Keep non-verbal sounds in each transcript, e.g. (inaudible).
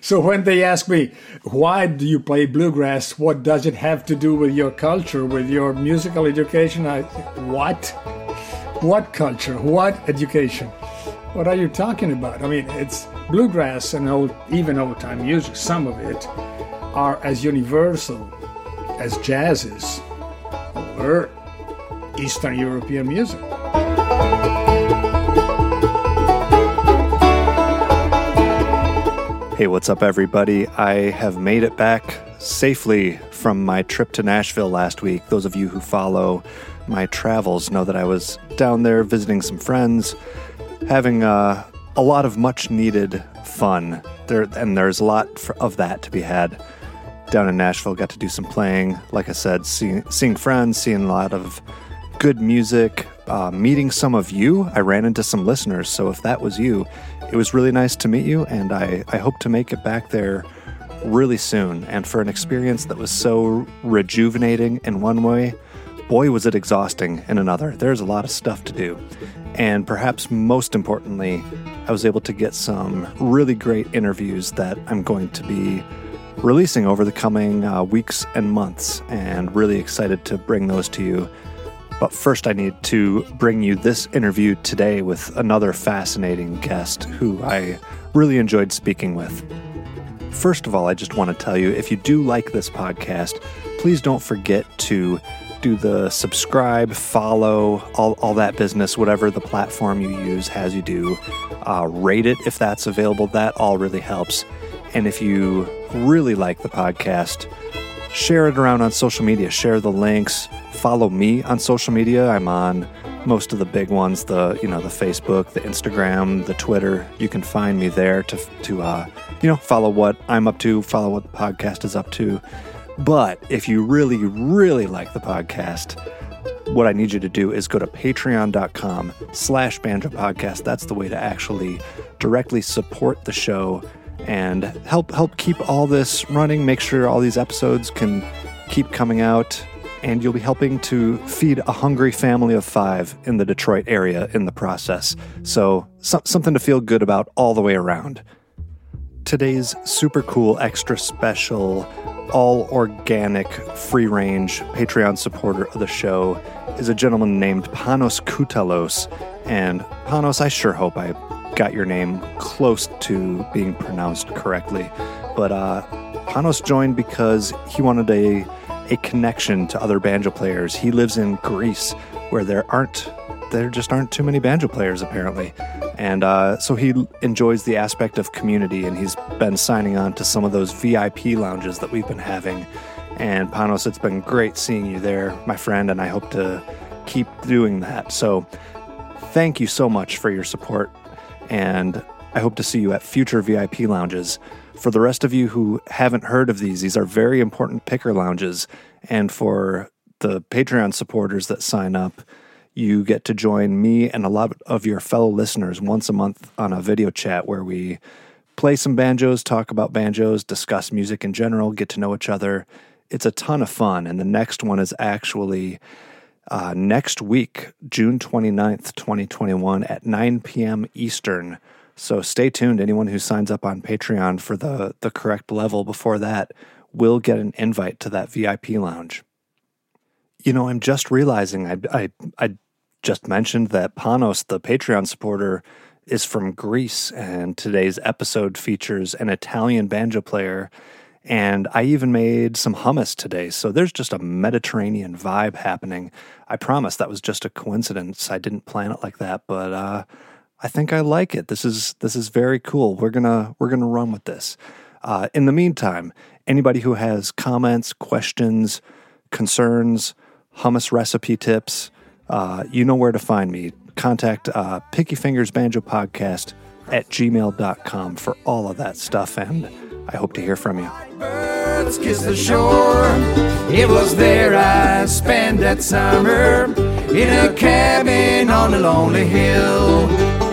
So when they ask me, why do you play bluegrass? What does it have to do with your culture, with your musical education? I, what? What culture? What education? What are you talking about? I mean, it's bluegrass and old, even old time music, some of it are as universal as jazz is or Eastern European music. Hey, what's up, everybody? I have made it back safely from my trip to Nashville last week. Those of you who follow my travels know that I was down there visiting some friends, having uh, a lot of much needed fun. There, and there's a lot for, of that to be had down in Nashville. Got to do some playing, like I said, seeing, seeing friends, seeing a lot of good music, uh, meeting some of you. I ran into some listeners, so if that was you, it was really nice to meet you, and I, I hope to make it back there really soon. And for an experience that was so rejuvenating in one way, boy, was it exhausting in another. There's a lot of stuff to do. And perhaps most importantly, I was able to get some really great interviews that I'm going to be releasing over the coming uh, weeks and months, and really excited to bring those to you but first, I need to bring you this interview today with another fascinating guest who I really enjoyed speaking with. First of all, I just want to tell you if you do like this podcast, please don't forget to do the subscribe, follow, all, all that business, whatever the platform you use has you do. Uh, rate it if that's available. That all really helps. And if you really like the podcast, share it around on social media, share the links, follow me on social media. I'm on most of the big ones, the you know the Facebook, the Instagram, the Twitter. You can find me there to to uh, you know follow what I'm up to, follow what the podcast is up to. But if you really really like the podcast, what I need you to do is go to patreon.com slash banjo podcast. That's the way to actually directly support the show and help help keep all this running, make sure all these episodes can keep coming out and you'll be helping to feed a hungry family of five in the Detroit area in the process. So, so, something to feel good about all the way around. Today's super cool, extra special, all organic, free range Patreon supporter of the show is a gentleman named Panos Koutalos. And Panos, I sure hope I got your name close to being pronounced correctly. But uh, Panos joined because he wanted a a connection to other banjo players. He lives in Greece, where there aren't there just aren't too many banjo players apparently, and uh, so he enjoys the aspect of community. And he's been signing on to some of those VIP lounges that we've been having. And Panos, it's been great seeing you there, my friend, and I hope to keep doing that. So, thank you so much for your support, and I hope to see you at future VIP lounges. For the rest of you who haven't heard of these, these are very important picker lounges. And for the Patreon supporters that sign up, you get to join me and a lot of your fellow listeners once a month on a video chat where we play some banjos, talk about banjos, discuss music in general, get to know each other. It's a ton of fun. And the next one is actually uh, next week, June 29th, 2021, at 9 p.m. Eastern. So stay tuned. Anyone who signs up on Patreon for the, the correct level before that will get an invite to that VIP lounge. You know, I'm just realizing I, I, I just mentioned that Panos, the Patreon supporter, is from Greece, and today's episode features an Italian banjo player. And I even made some hummus today. So there's just a Mediterranean vibe happening. I promise that was just a coincidence. I didn't plan it like that, but uh, I think I like it. This is this is very cool. We're gonna we're gonna run with this. Uh, in the meantime, anybody who has comments, questions, concerns, hummus recipe tips, uh, you know where to find me. Contact uh, Picky Fingers Banjo Podcast at gmail.com for all of that stuff, and I hope to hear from you. Birds kiss the shore. It was there I spent that summer in a cabin on a lonely hill.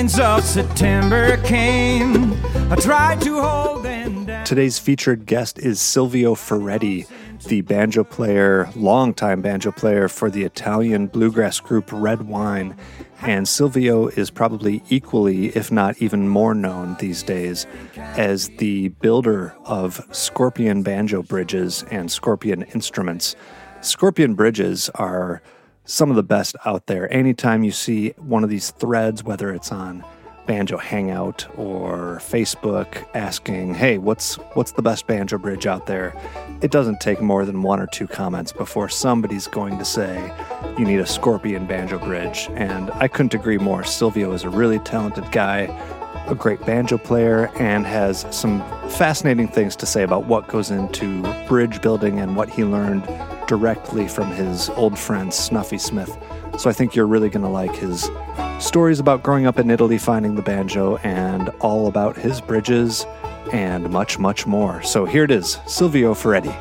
Of September came, I tried to hold them down. Today's featured guest is Silvio Ferretti, the banjo player, longtime banjo player for the Italian bluegrass group Red Wine. And Silvio is probably equally, if not even more known these days, as the builder of Scorpion banjo bridges and Scorpion instruments. Scorpion bridges are some of the best out there. Anytime you see one of these threads, whether it's on Banjo Hangout or Facebook asking, "Hey, what's what's the best banjo bridge out there?" It doesn't take more than one or two comments before somebody's going to say, "You need a Scorpion banjo bridge." And I couldn't agree more. Silvio is a really talented guy, a great banjo player, and has some fascinating things to say about what goes into bridge building and what he learned directly from his old friend Snuffy Smith. So I think you're really going to like his stories about growing up in Italy, finding the banjo, and all about his bridges and much, much more. So here it is Silvio Ferretti.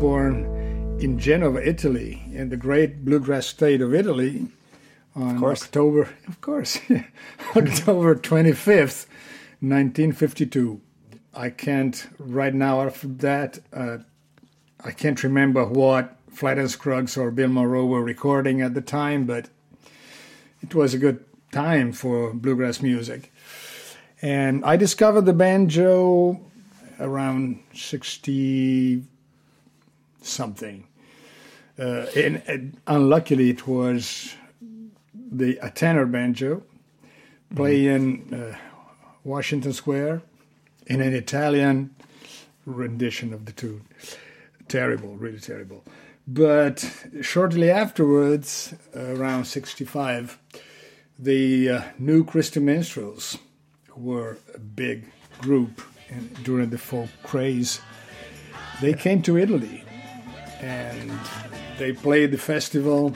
Born in Genova, Italy, in the great bluegrass state of Italy, on course. October, of course, (laughs) October 25th, 1952. I can't, right now, after that, uh, I can't remember what Flatt and Scruggs or Bill Monroe were recording at the time, but it was a good time for bluegrass music. And I discovered the banjo around 60 something. Uh, and, and unluckily, it was the a tenor banjo playing uh, Washington Square in an Italian rendition of the tune. Terrible, really terrible. But shortly afterwards, around 65, the uh, New Christy Minstrels were a big group in, during the folk craze. They came to Italy and they played the festival,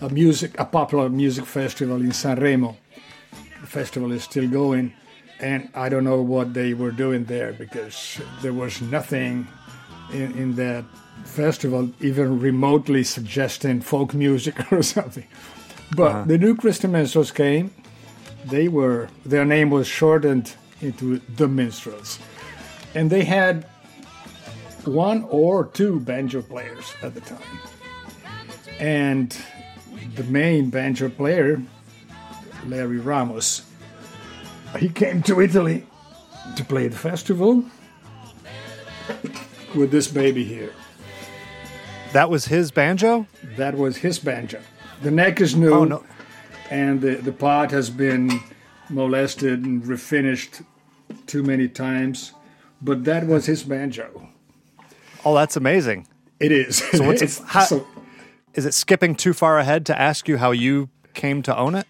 a music, a popular music festival in Sanremo. The festival is still going, and I don't know what they were doing there because there was nothing in, in that festival even remotely suggesting folk music (laughs) or something. But uh-huh. the new Christian minstrels came. They were their name was shortened into the minstrels, and they had one or two banjo players at the time. And the main banjo player, Larry Ramos, he came to Italy to play the festival with this baby here. That was his banjo? That was his banjo. The neck is new, Oh, no. and the, the pot has been molested and refinished too many times, but that was his banjo. Oh, that's amazing. It is. So what's it- (laughs) It's- how- so- Is it skipping too far ahead to ask you how you came to own it?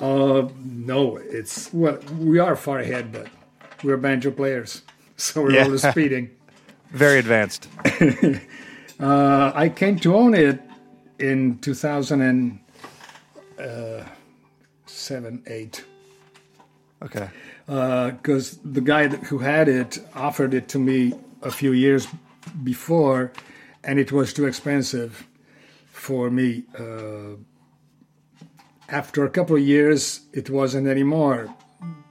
Uh, no, it's well, we are far ahead, but we're banjo players, (laughs) so we're Yeah. always (laughs) speeding. Very advanced. Uh, I came to own it in 2007, 8, Okay. because the guy who had it offered it to me a few years before, and it was too expensive for me. Uh, after a couple of years, it wasn't anymore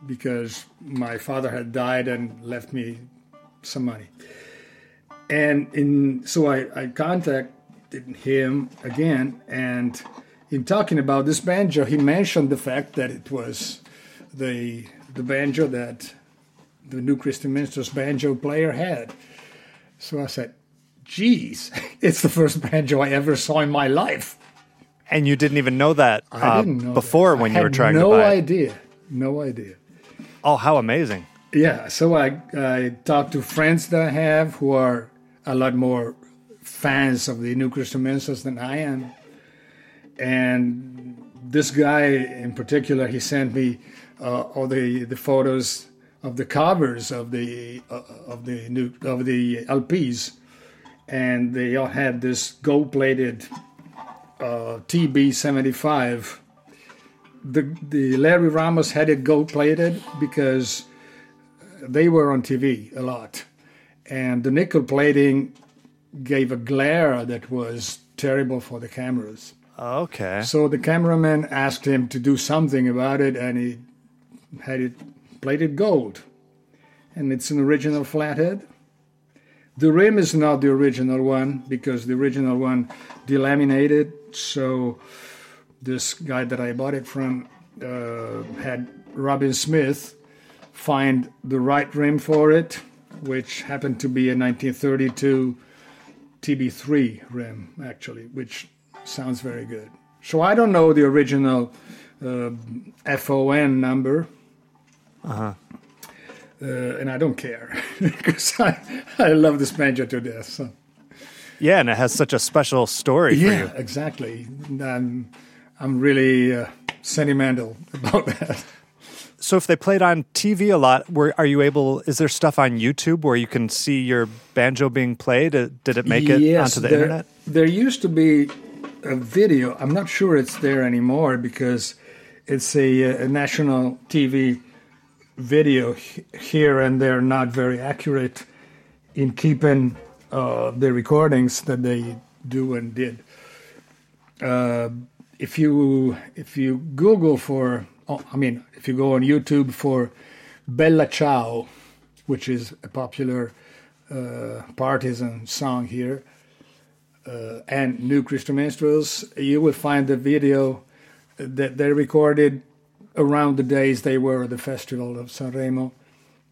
because my father had died and left me some money. And in so I, I contacted him again, and in talking about this banjo, he mentioned the fact that it was the the banjo that the New Christian Ministers banjo player had. So I said, "Geez, (laughs) it's the first banjo I ever saw in my life." And you didn't even know that uh, know before that. when you were trying no to buy it. idea, no idea. Oh, how amazing. Yeah, so I I talked to friends that I have who are a lot more fans of the New Christian Ministers than I am, and this guy in particular, he sent me uh, all the the photos of the covers of the uh, of the new of the LPs, and they all had this gold plated uh, TB seventy five the the Larry Ramos had it gold plated because they were on TV a lot, and the nickel plating gave a glare that was terrible for the cameras. Okay. So the cameraman asked him to do something about it, and he had it plated gold. And it's an original flathead. The rim is not the original one because the original one delaminated. So this guy that I bought it from uh, had Robin Smith find the right rim for it, which happened to be a 1932 TB3 rim, actually, which sounds very good. So I don't know the original uh, FON number. Uh-huh. Uh, and I don't care (laughs) because I, I love this banjo to death. So. Yeah, and it has such a special story for Yeah, exactly. I'm, I'm really uh, sentimental about (laughs) that. So if they played on TV a lot, were are you able? Is there stuff on YouTube where you can see your banjo being played? Uh, Did it make it Yes, onto the there, internet? There used to be a video. I'm not sure it's there anymore because it's a, a national TV video here, and they're not very accurate in keeping uh, the recordings that they do and did. Uh, if you if you Google for, oh, I mean, if you go on YouTube for Bella Ciao, which is a popular uh, partisan song here, uh, and New Christian Minstrels, you will find the video that they recorded around the days they were at the Festival of Sanremo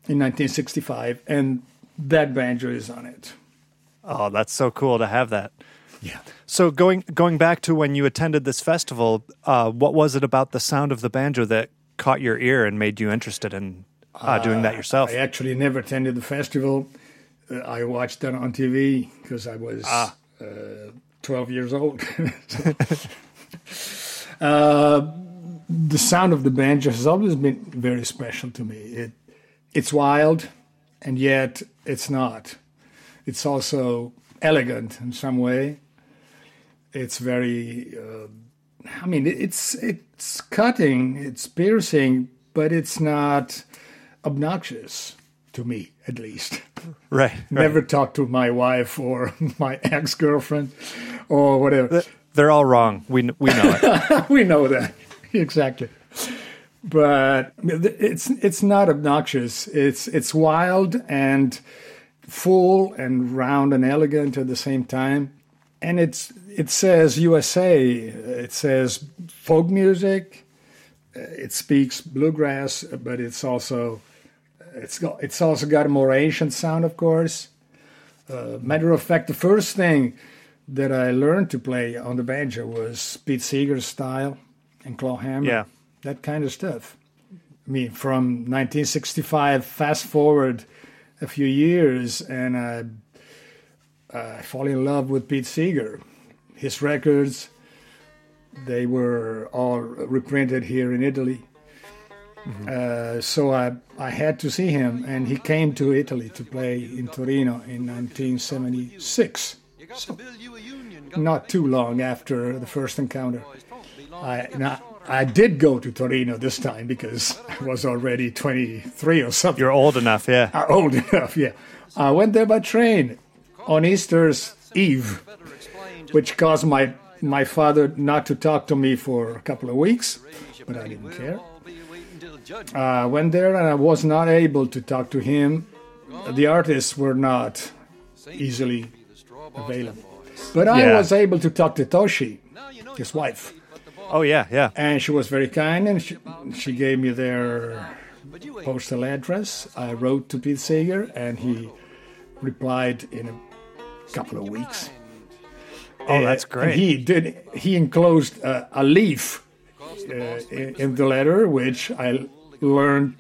in 1965, and that banjo is on it. Oh, that's so cool to have that. Yeah. So going going back to when you attended this festival, uh, what was it about the sound of the banjo that caught your ear and made you interested in uh, doing that yourself? I actually never attended the festival. Uh, I watched that on TV because I was uh, 12 years old. (laughs) (laughs) the sound of the banjo has always been very special to me. It, it's wild, and yet it's not. It's also elegant in some way. It's very, uh, I mean, it's it's cutting, it's piercing, but it's not obnoxious to me, at least. (laughs) right. right. Never talk to my wife or (laughs) my ex girlfriend or whatever. They're all wrong. We we know it. (laughs) we know that (laughs) exactly. But it's it's not obnoxious. It's it's wild and full and round and elegant at the same time. And it's it says USA. It says folk music. It speaks bluegrass, but it's also it's got it's also got a more ancient sound, of course. Uh, matter of fact, the first thing that I learned to play on the banjo was Pete Seeger's style and claw hammer, Yeah. that kind of stuff. I mean, from 1965, fast forward a few years, and I, I fall in love with Pete Seeger. His records, they were all reprinted here in Italy. Uh, so I, I had to see him, and he came to Italy to play in Torino in 1976. So, not too long after the first encounter. I, now, I did go to Torino this time because I was already 23 or something. You're old enough, yeah. Uh, old (laughs) enough, yeah. I went there by train on Easter's Eve, which caused my my father not to talk to me for a couple of weeks, but I didn't care. I went there and I was not able to talk to him. The artists were not easily available. But I Yeah. was able to talk to Toshi, his wife, Oh yeah, yeah. and she was very kind and she, she gave me their postal address. I wrote to Pete Seeger and he replied in a couple of weeks. Oh, that's Uh, great. and he did. He enclosed uh, a leaf uh, in, in the letter, which I learned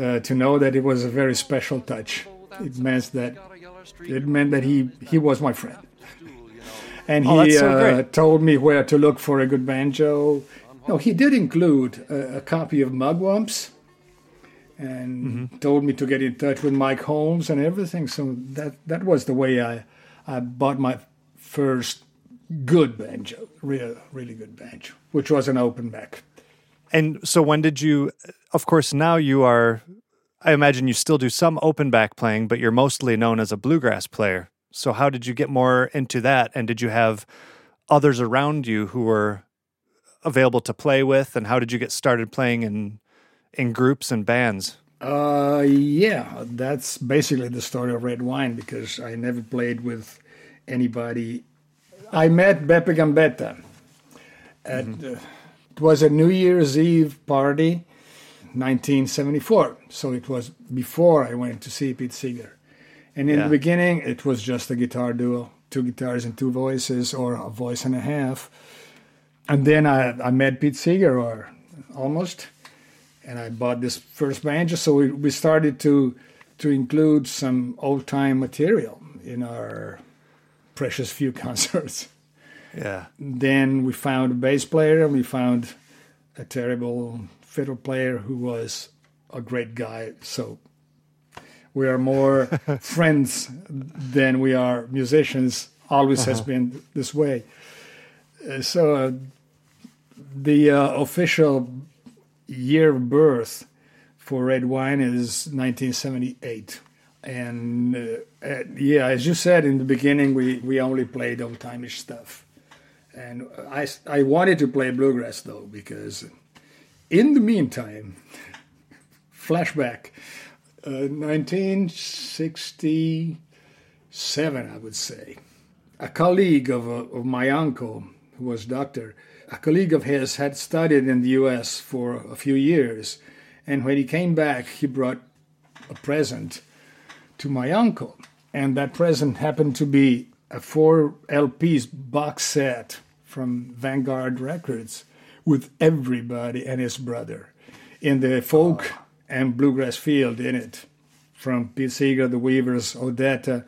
uh, to know that it was a very special touch. It meant that it meant that he he was my friend, and Oh, he that's so uh, told me where to look for a good banjo. No, he did include a, a copy of Mugwumps. And Mm-hmm. told me to get in touch with Mike Holmes and everything. So that that was the way I I bought my first good banjo, real, really good banjo, which was an open back. And so when did you of course now you are I imagine you still do some open back playing, but you're mostly known as a bluegrass player. So how did you get more into that and did you have others around you who were available to play with and how did you get started playing in in groups and bands? Uh, yeah, that's basically the story of Red Wine because I never played with anybody. I met Beppe Gambetta at Mm-hmm. uh, it was a New Year's Eve party, 1974. So it was before I went to see Pete Seeger. And in Yeah. the beginning, it was just a guitar duo, two guitars and two voices, or a voice and a half. And then I, I met Pete Seeger, or almost, and I bought this first banjo. So we, we started to to include some old time material in our precious few (laughs) concerts. Yeah. Then we found a bass player, and we found a terrible fiddle player who was a great guy. So we are more (laughs) friends than we are musicians. Always has been this way. Uh, so uh, the uh, official year of birth for red wine is 1978. And uh, uh, yeah, as you said in the beginning, we, we only played old timeish stuff. And I, I wanted to play bluegrass though, because in the meantime, (laughs) flashback, uh, 1967, I would say, a colleague of, of my uncle, who was doctor, a colleague of his had studied in the U.S. for a few years, and when he came back, he brought a present to my uncle, and that present happened to be a four LPs box set from Vanguard Records with everybody and his brother in the folk and bluegrass field in it, from Pete Seeger, the Weavers, Odetta,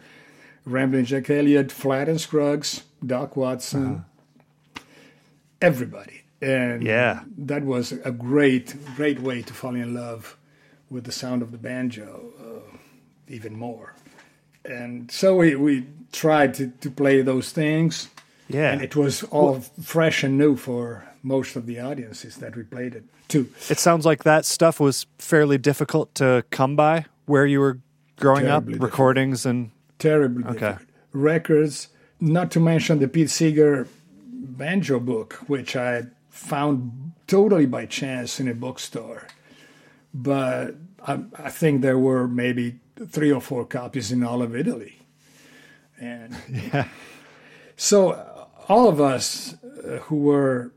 Ramblin' Jack Elliott, Flatt and Scruggs, Doc Watson, everybody. And Yeah. that was a great, great way to fall in love with the sound of the banjo uh, even more. And so we, we tried to, to play those things. Yeah. And it was all fresh and new for most of the audiences that we played it to. It sounds like that stuff was fairly difficult to come by where you were growing up, Terribly difficult. recordings and Terribly Okay. difficult. Records, not to mention the Pete Seeger banjo book, which I found totally by chance in a bookstore. But I, I think there were maybe three or four copies in all of Italy. And (laughs) yeah. so uh, all of us uh, who were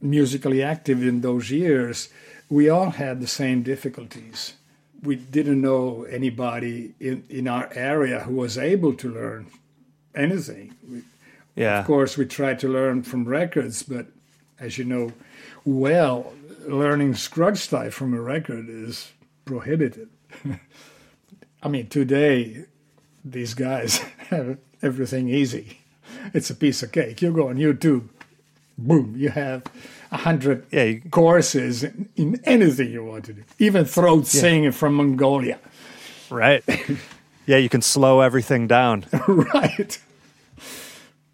musically active in those years, we all had the same difficulties. We didn't know anybody in, in our area who was able to learn anything. We, yeah. of course, we tried to learn from records, but as you know well, learning Scruggs style from a record is prohibited. (laughs) I mean, today, these guys (laughs) have everything easy. It's a piece of cake. You go on YouTube, boom, you have a hundred Yeah, you- courses in, in anything you want to do. Even throat singing from Mongolia. Right. (laughs) yeah, you can slow everything down. (laughs) right.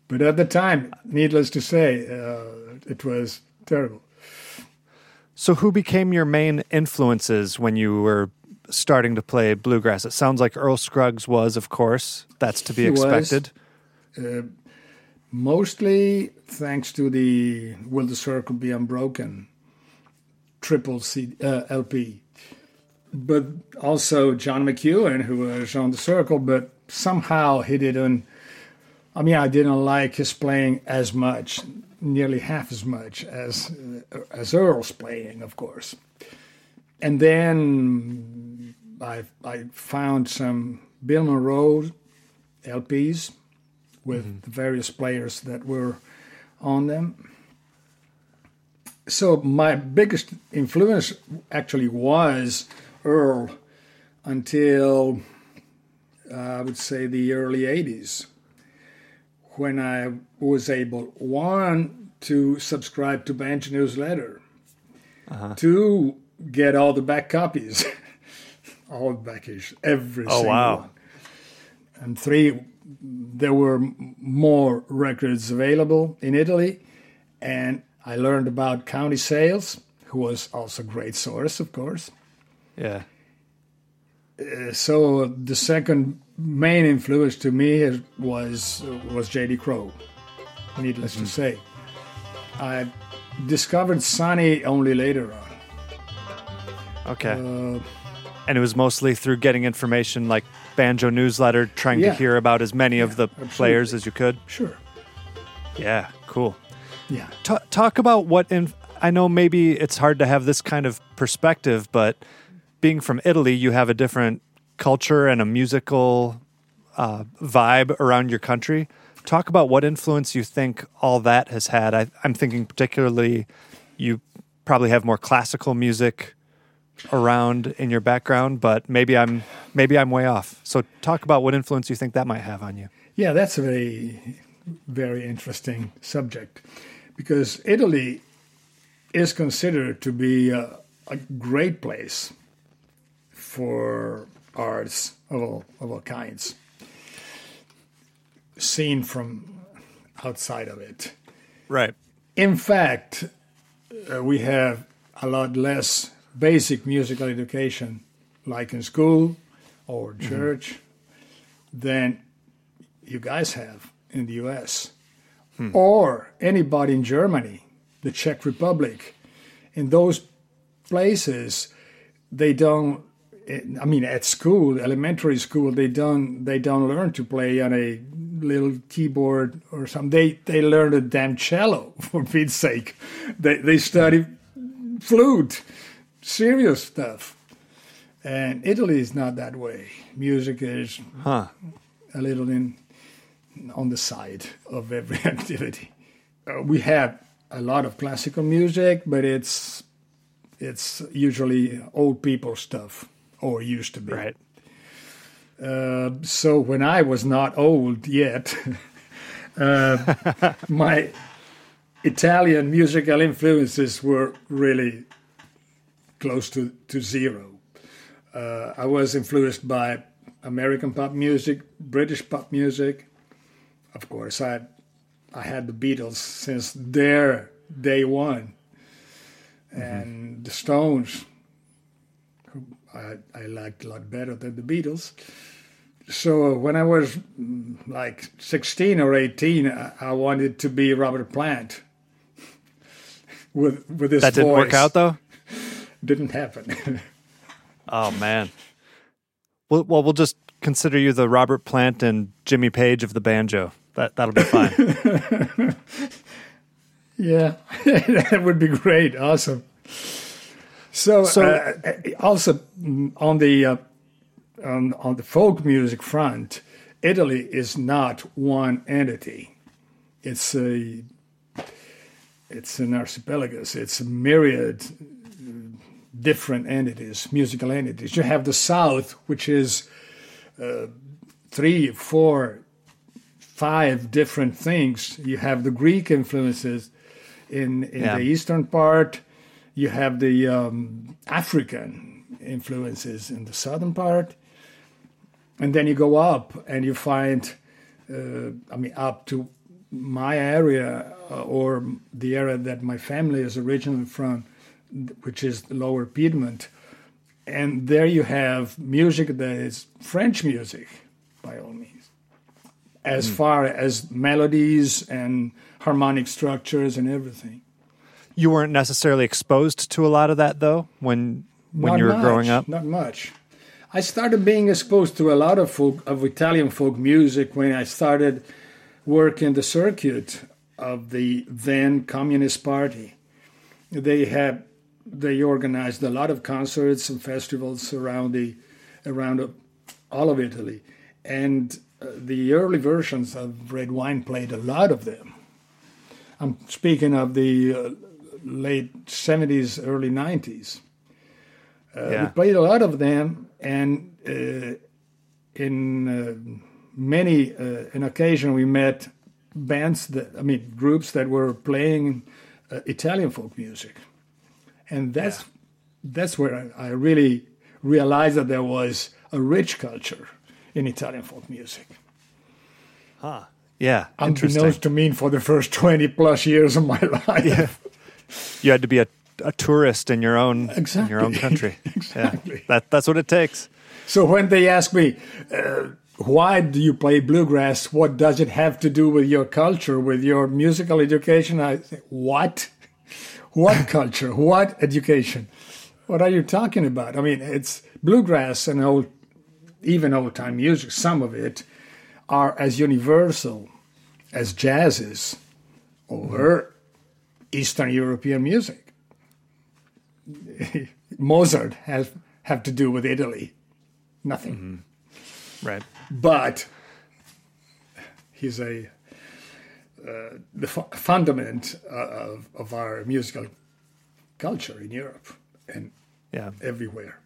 But at the time, needless to say, uh, it was terrible. So, who became your main influences when you were starting to play bluegrass? It sounds like Earl Scruggs was, of course. That's to be He was. expected. Mostly thanks to the Will the Circle Be Unbroken triple C, uh, LP. But also John McEwen, who was on the circle, but somehow he didn't. I mean, I didn't like his playing as much, nearly half as much as uh, as Earl's playing, of course. And then I I found some Bill Monroe LPs with the various players that were on them. So my biggest influence actually was Earl until uh, I would say the early 80s when I was able one to subscribe to Banjo Newsletter, two get all the back copies, (laughs) all the back issues, every Oh, single wow. one, and three there were more records available in Italy, and I learned about County Sales, who was also a great source, of course. Yeah. Uh, so the second main influence to me was was J.D. Crowe. Needless to say, I discovered Sonny only later on. Okay. Uh, and it was mostly through getting information like banjo newsletter, trying Yeah. to hear about as many of the players as you could. sure, Yeah, cool. yeah. Ta talk about what in I know maybe it's hard to have this kind of perspective, but being from Italy, you have a different culture and a musical uh, vibe around your country. Talk about what influence you think all that has had. I, I'm thinking particularly you probably have more classical music around in your background, but maybe I'm maybe I'm way off. So talk about what influence you think that might have on you. Yeah, that's a very, very interesting subject because Italy is considered to be a, a great place for arts of all, of all kinds, seen from outside of it. Right. In fact, uh, we have a lot less basic musical education, like in school or mm-hmm. church, than you guys have in the US. Hmm. Or anybody in Germany, the Czech Republic. In those places, they don't. I mean, at school, elementary school, they don't they don't learn to play on a little keyboard or something. They they learn a damn cello (laughs) for Pete's sake. They they study flute, serious stuff. And Italy is not that way. Music is Huh. a little in on the side of every (laughs) activity. Uh, we have a lot of classical music, but it's it's usually old people stuff or used to be. Right. Uh, so when I was not old yet, (laughs) uh, (laughs) my Italian musical influences were really close to, to zero. Uh, I was influenced by American pop music, British pop music. Of course, I I had the Beatles since their day one, and the Stones, who I, I liked a lot better than the Beatles. So when I was mm, like 16 or 18, I, I wanted to be Robert Plant. (laughs) With with his That didn't work out though. Didn't happen. (laughs) Oh man. Well, well, we'll just consider you the Robert Plant and Jimmy Page of the banjo. That that'll be fine. (laughs) Yeah, (laughs) that would be great. Awesome. So, So- uh, also mm, on the uh, on, on the folk music front, Italy is not one entity. It's a it's an archipelagus. It's a myriad uh, different entities, musical entities. You have the South, which is uh, three, four, five different things. You have the Greek influences in in Yeah. the eastern part. You have the um, African influences in the southern part, and then you go up and you find, uh, I mean, up to my area uh, or the area that my family is originally from, which is the Lower Piedmont, and there you have music that is French music, by all means, as hmm. far as melodies and harmonic structures and everything. you weren't necessarily exposed to a lot of that though when when Not you were much, growing up. Not much. I started being exposed to a lot of folk, of Italian folk music when I started working the circuit of the then Communist Party. They had they organized a lot of concerts and festivals around the around all of Italy, and uh, the early versions of Red Wine played a lot of them. I'm speaking of the uh, late 70s, early 90s. Uh, Yeah. We played a lot of them, and uh, in uh, many, uh, an occasion, we met bands that, I mean, groups that were playing uh, Italian folk music, and that's that's where I, I really realized that there was a rich culture in Italian folk music. Yeah, interesting. Unbeknownst to me, for the first twenty plus years of my (laughs) life. You had to be a a tourist in your own in your own (laughs) country. Exactly. Yeah, that that's what it takes. So when they ask me, uh, why do you play bluegrass? What does it have to do with your culture, with your musical education? I say, what? What culture? What education? What are you talking about? I mean, it's bluegrass and old, even old time music. Some of it are as universal as jazz is, or Eastern European music. (laughs) Mozart has have to do with Italy, nothing. Mm-hmm. Right. But he's a uh, the fu- fundament uh, of, of our musical culture in Europe and Yeah. everywhere.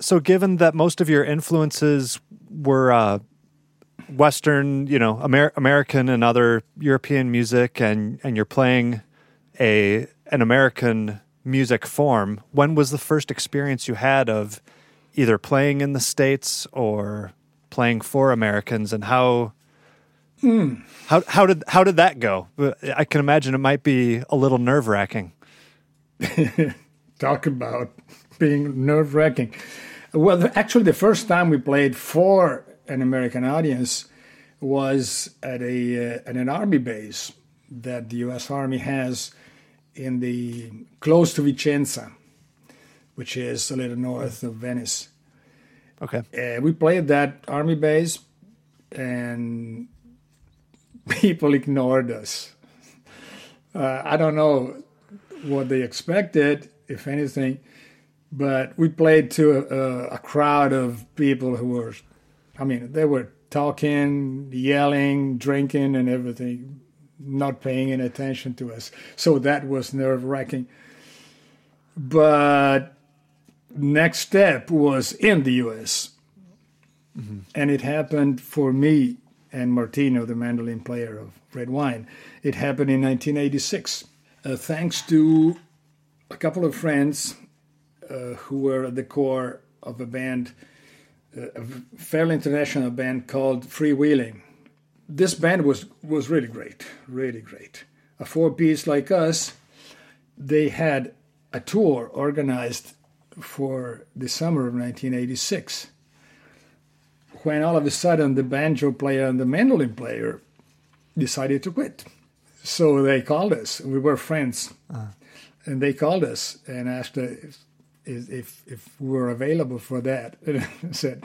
So, given that most of your influences were uh, Western, you know, Amer- American and other European music, and and you're playing a an American music form, when was the first experience you had of either playing in the states or playing for Americans, and how? How how did how did that go? I can imagine it might be a little nerve wracking. (laughs) Talk about being nerve wracking. Well, actually, the first time we played for an American audience was at a uh, at an army base that the U.S. Army has in the close to Vicenza, which is a little north of Venice. Okay. Uh, we played that army base, and people ignored us. Uh, I don't know what they expected, if anything, but we played to a, a crowd of people who were, I mean, they were talking, yelling, drinking, and everything, not paying any attention to us. So that was nerve wracking. But next step was in the US. And it happened for me and Martino, the mandolin player of Red Wine. It happened in 1986, uh, thanks to a couple of friends uh, who were at the core of a band, uh, a fairly international band called Freewheeling. This band was, was really great, really great. A four piece like us, they had a tour organized for the summer of 1986 when all of a sudden the banjo player and the mandolin player decided to quit. So they called us. We were friends, uh-huh. and they called us and asked us if if, if we were available for that. (laughs) And I said,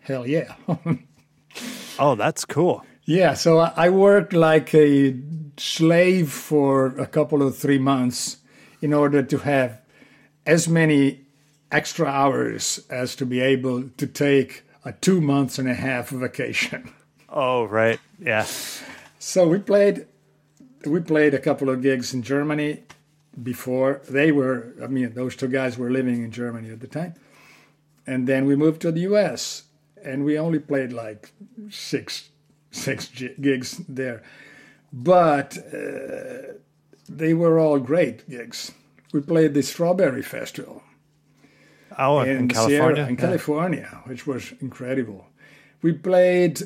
"Hell yeah." (laughs) Oh, that's cool. Yeah, so I I worked like a slave for a couple of three months in order to have as many extra hours as to be able to take a two months and a half vacation. (laughs) Oh, right. Yeah. So we played we played a couple of gigs in Germany before they were I mean those two guys were living in Germany at the time. And then we moved to the US and we only played like six six gi- gigs there. But uh, they were all great gigs. We played the Strawberry Festival In, in California. Sierra, in Yeah. California, which was incredible. We played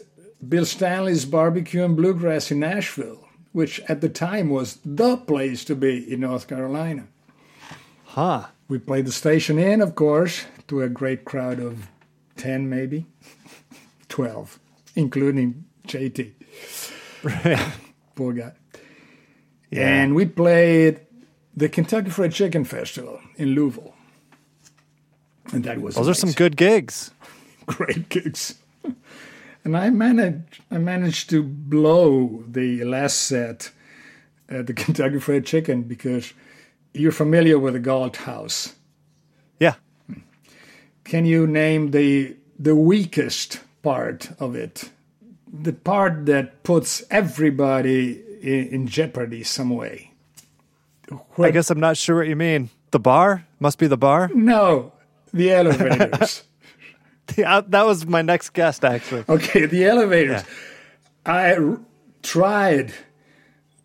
Bill Stanley's Barbecue and Bluegrass in Asheville, which at the time was the place to be in North Carolina. Huh. We played the Station Inn, of course, to a great crowd of 10, maybe (laughs) 12, including JT. (laughs) Poor guy. Yeah. And we played the Kentucky Fried Chicken Festival in Louisville. And that was Those are some good gigs. (laughs) great gigs. And I managed, I managed to blow the last set at the (laughs) Kentucky Fried Chicken because you're familiar with the Galt House. Yeah. Can you name the the weakest part of it? The part that puts everybody in, in jeopardy some way. I guess I'm not sure what you mean. The bar must be the bar. No, the elevators. (laughs) Yeah, uh, that was my next guest, actually. Okay, the elevators. I r- tried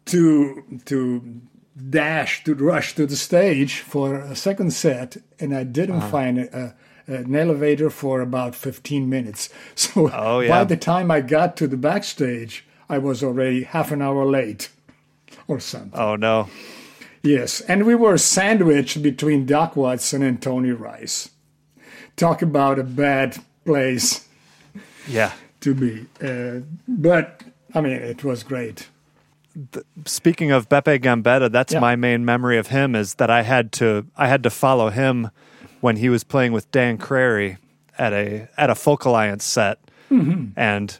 to to dash to rush to the stage for a second set, and I didn't uh-huh. find a, a, an elevator for about fifteen minutes. (laughs) So Oh, yeah. by the time I got to the backstage, I was already half an hour late, or something. Oh no. Yes, and we were sandwiched between Doc Watson and Tony Rice. Talk about a bad place Yeah. to be. Uh, but, I mean, it was great. Speaking of Beppe Gambetta, that's Yeah. my main memory of him is that I had to I had to follow him when he was playing with Dan Crary at a at a Folk Alliance set, Mm-hmm. and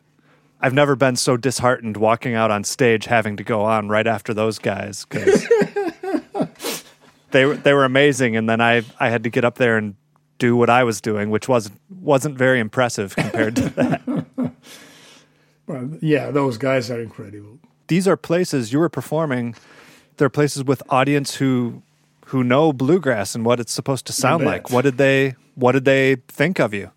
I've never been so disheartened walking out on stage having to go on right after those guys because (laughs) they were they were amazing, and then I I had to get up there and do what I was doing, which wasn't wasn't very impressive compared to that. (laughs) Well, yeah, those guys are incredible. these are places you were performing. They're places with audience who who know bluegrass and what it's supposed to sound like. What did they What did they think of you?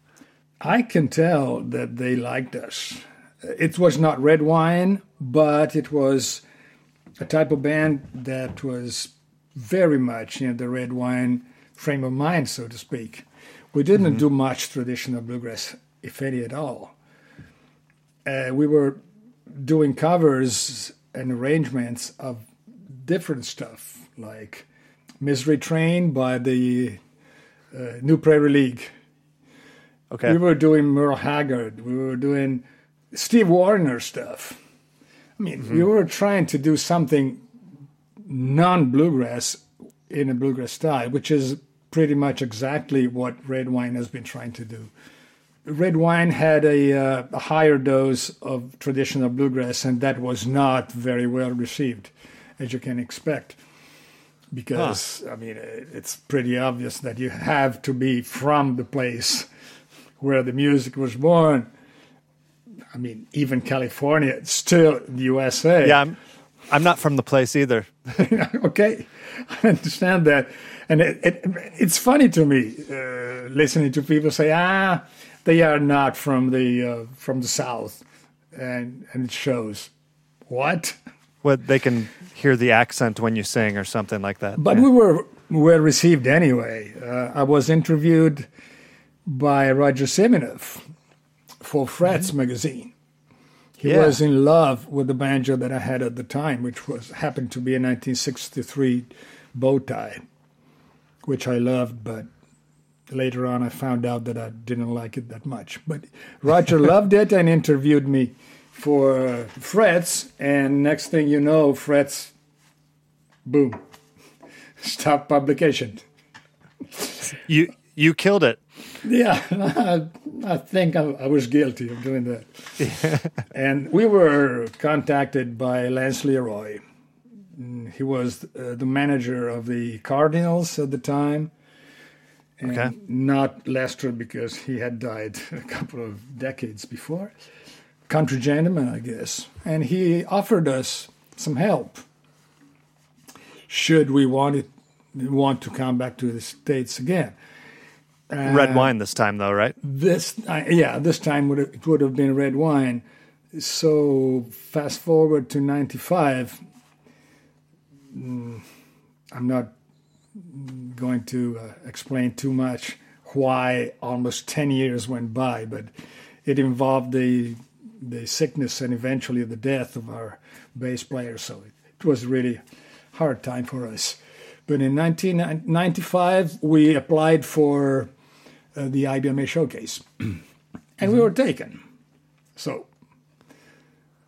I can tell that they liked us. It was not red wine, but it was a type of band that was very much in the red wine frame of mind, so to speak. We didn't do much traditional bluegrass, if any at all. Uh, we were doing covers and arrangements of different stuff, like Misery Train by the uh, Pure Prairie League. Okay, We were doing Merle Haggard. We were doing Steve Wariner stuff. I mean, we were trying to do something non bluegrass in a bluegrass style, which is pretty much exactly what Red Wine has been trying to do. Red Wine had a, uh, a higher dose of traditional bluegrass, and that was not very well received, as you can expect. Because, I mean, it's pretty obvious that you have to be from the place where the music was born. I mean, even California, it's still the USA. yeah, I'm I'm not from the place either. (laughs) okay, I understand that, and it, it, it's funny to me uh, listening to people say, "Ah, they are not from the uh, from the South," and and it shows. What? What they can hear the accent when you sing or something like that. But Yeah. we were well received anyway. Uh, I was interviewed by Roger Siminoff for Frets magazine. He Yeah. was in love with the banjo that I had at the time, which was happened to be a 1963 bow tie, which I loved, but later on I found out that I didn't like it that much. But Roger (laughs) loved it and interviewed me for Frets, and next thing you know, Frets, boom, (laughs) stop publication. you you killed it. Yeah, I, (laughs) I think I, I was guilty of doing that. and we were contacted by Lance Leroy. Mm, He was uh, the manager of the Cardinals at the time. And Okay. Not Lester because he had died (laughs) a couple of decades before. Country gentleman, I guess. And he offered us some help. Should we want it, want to come back to the States again? Red wine this time though, right? This, uh, yeah, this time would have, it would have been red wine. So fast forward to '95. mm, I'm not going to uh, explain too much why almost 10 years went by, but it involved the the sickness and eventually the death of our bass player. So it, it was really hard time for us. But in 1995, we applied for uh, the IBMA showcase, (clears throat) and we were taken. So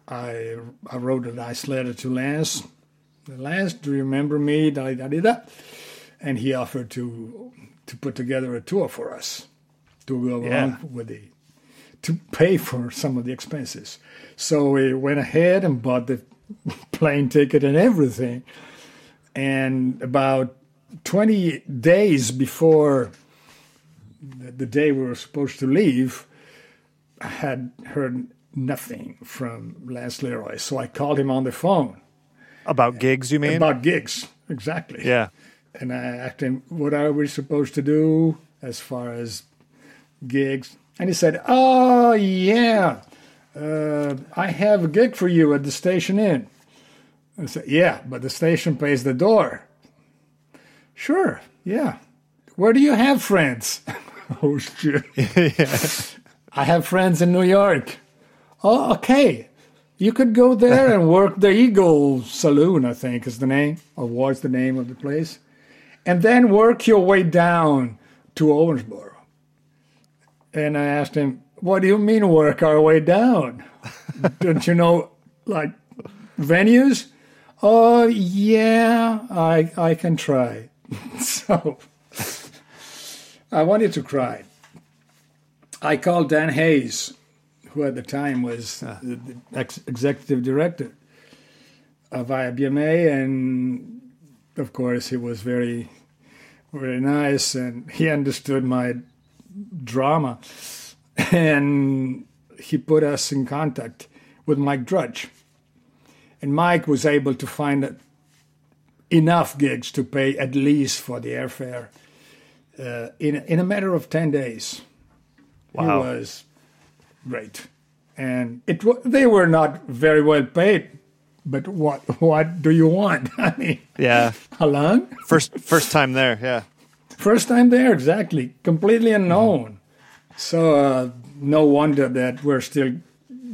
I I wrote a nice letter to Lance. Lance, do you remember me? Da, da, da, da. And he offered to to put together a tour for us to go Yeah. along with the to pay for some of the expenses. So we went ahead and bought the (laughs) plane ticket and everything. And about 20 days before the, the day we were supposed to leave, I had heard nothing from Lance Leroy. So I called him on the phone About gigs, you mean? about gigs. Exactly. yeah. And I asked him, what are we supposed to do as far as gigs? And he said, oh, yeah, uh, I have a gig for you at the Station Inn. I said, yeah, but the station pays the door. Sure, yeah. Where do you have friends? (laughs) oh, shit. (laughs) I have friends in New York. Oh, okay. You could go there and (laughs) work the Eagle Saloon, I think is the name, or was the name of the place, and then work your way down to Owensboro. And I asked him, What do you mean work our way down? (laughs) Don't you know, like, venues? Oh, yeah, I, I can try. (laughs) so I wanted to cry. I called Dan Hayes, who at the time was the, the ex- executive director of IBMA, and of course he was very, very nice, and he understood my drama, and he put us in contact with Mike Drudge, and Mike was able to find enough gigs to pay at least for the airfare uh, in in a matter of ten days. Wow. He was great, and it they were not very well paid. But what what do you want? (laughs) I mean, Yeah. how long? First first time there. Yeah. First time there, exactly, completely unknown. So uh, no wonder that we're still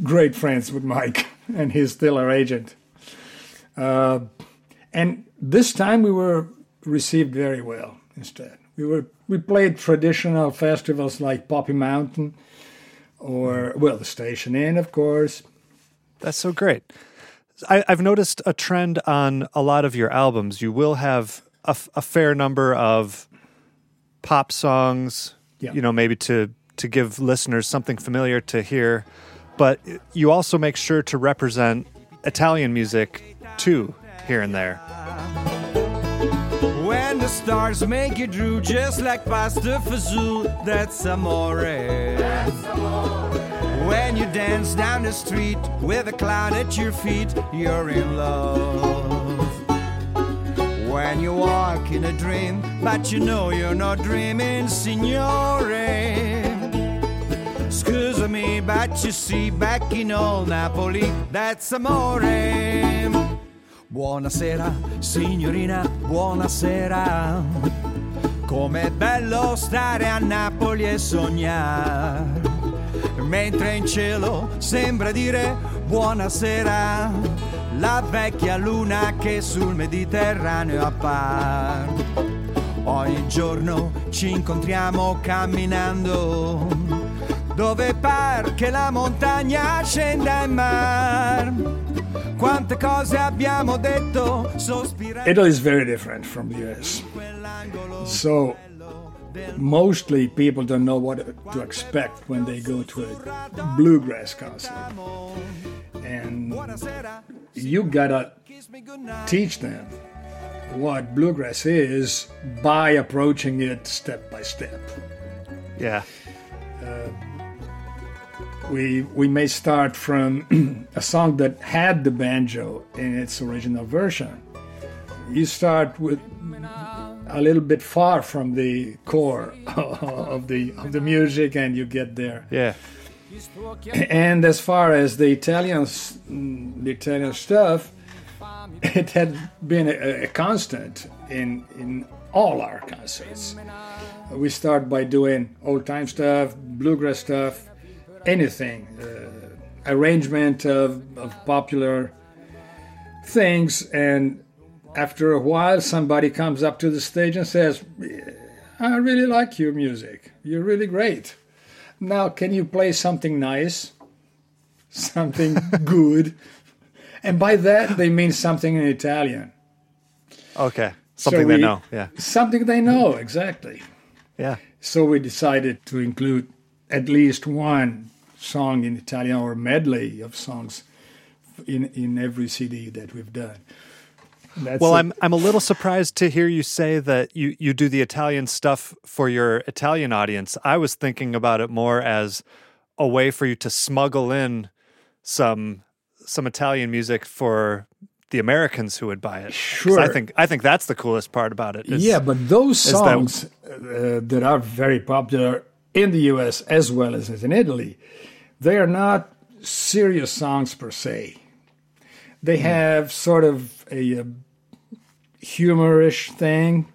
great friends with Mike, (laughs) and he's still our agent. Uh, and this time we were received very well. Instead, we were we played traditional festivals like Poppy Mountain, or well, the Station Inn, of course. That's so great. I, I've noticed a trend on a lot of your albums. You will have a, f- a fair number of pop songs, Yeah. you know, maybe to to give listeners something familiar to hear, but you also make sure to represent Italian music too here and there. Stars make you drool just like pasta fazool, that's amore. When you dance down the street with a cloud at your feet, you're in love. When you walk in a dream, but you know you're not dreaming, signore. Scusa me, but you see, back in old Napoli, that's amore. Buonasera, signorina, buonasera. Com'è bello stare a Napoli e sognare. Mentre in cielo sembra dire buonasera. La vecchia luna che sul Mediterraneo appare. Ogni giorno ci incontriamo camminando. Dove par che la montagna scenda in mar. Quante cose abbiamo detto sospirando. Italy is very different from the US. So mostly people don't know what to expect when they go to a bluegrass concert. And you gotta teach them what bluegrass is by approaching it step by step. Yeah. Uh, We we may start from (clears throat) a song that had the banjo in its original version. You start with a little bit far from the core (laughs) of the of the music, and you get there. Yeah. (clears throat) And as far as the Italian mm, the Italian stuff, (laughs) it had been a, a constant in in all our concerts. We start by doing old time stuff, bluegrass stuff, anything, uh, arrangement of, of popular things, and after a while, somebody comes up to the stage and says, "I really like your music. You're really great." Now, can you play something nice? (laughs) Something good? And by that, they mean something in Italian. Okay. Something we- they know. Yeah. Something they know, exactly. Yeah. So we decided to include at least one song in Italian or medley of songs in, in every CD that we've done. That's Well, it. I'm I'm a little surprised to hear you say that you you do the Italian stuff for your Italian audience. I was thinking about it more as a way for you to smuggle in some some Italian music for the Americans who would buy it. 'Cause I think I think that's the coolest part about it. is- yeah, but those is that- songs uh, that are very popular in the US as well as in Italy, they are not serious songs per se. They Hmm. have sort of a, uh humorish thing.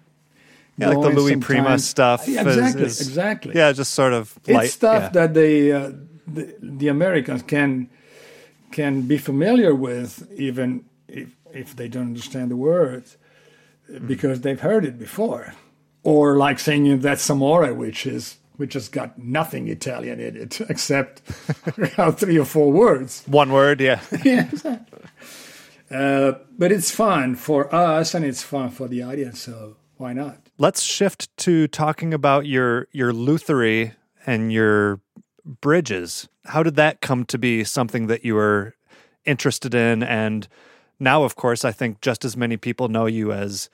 yeah, like the Louis Prima stuff. Yeah, exactly, is- exactly. Yeah, just sort of it's light. stuff yeah. that the, uh, the the Americans can can be familiar with, even if, if they don't understand the words, because they've heard it before. Or like singing That's Amore, which is which has got nothing Italian in it (laughs) except (laughs) three or four words. One word, yeah. (laughs) yeah, uh, but it's fun for us and it's fun for the audience, so why not? Let's shift to talking about your your luthery and your bridges. How did that come to be something that you were interested in? And now, of course, I think just as many people know you as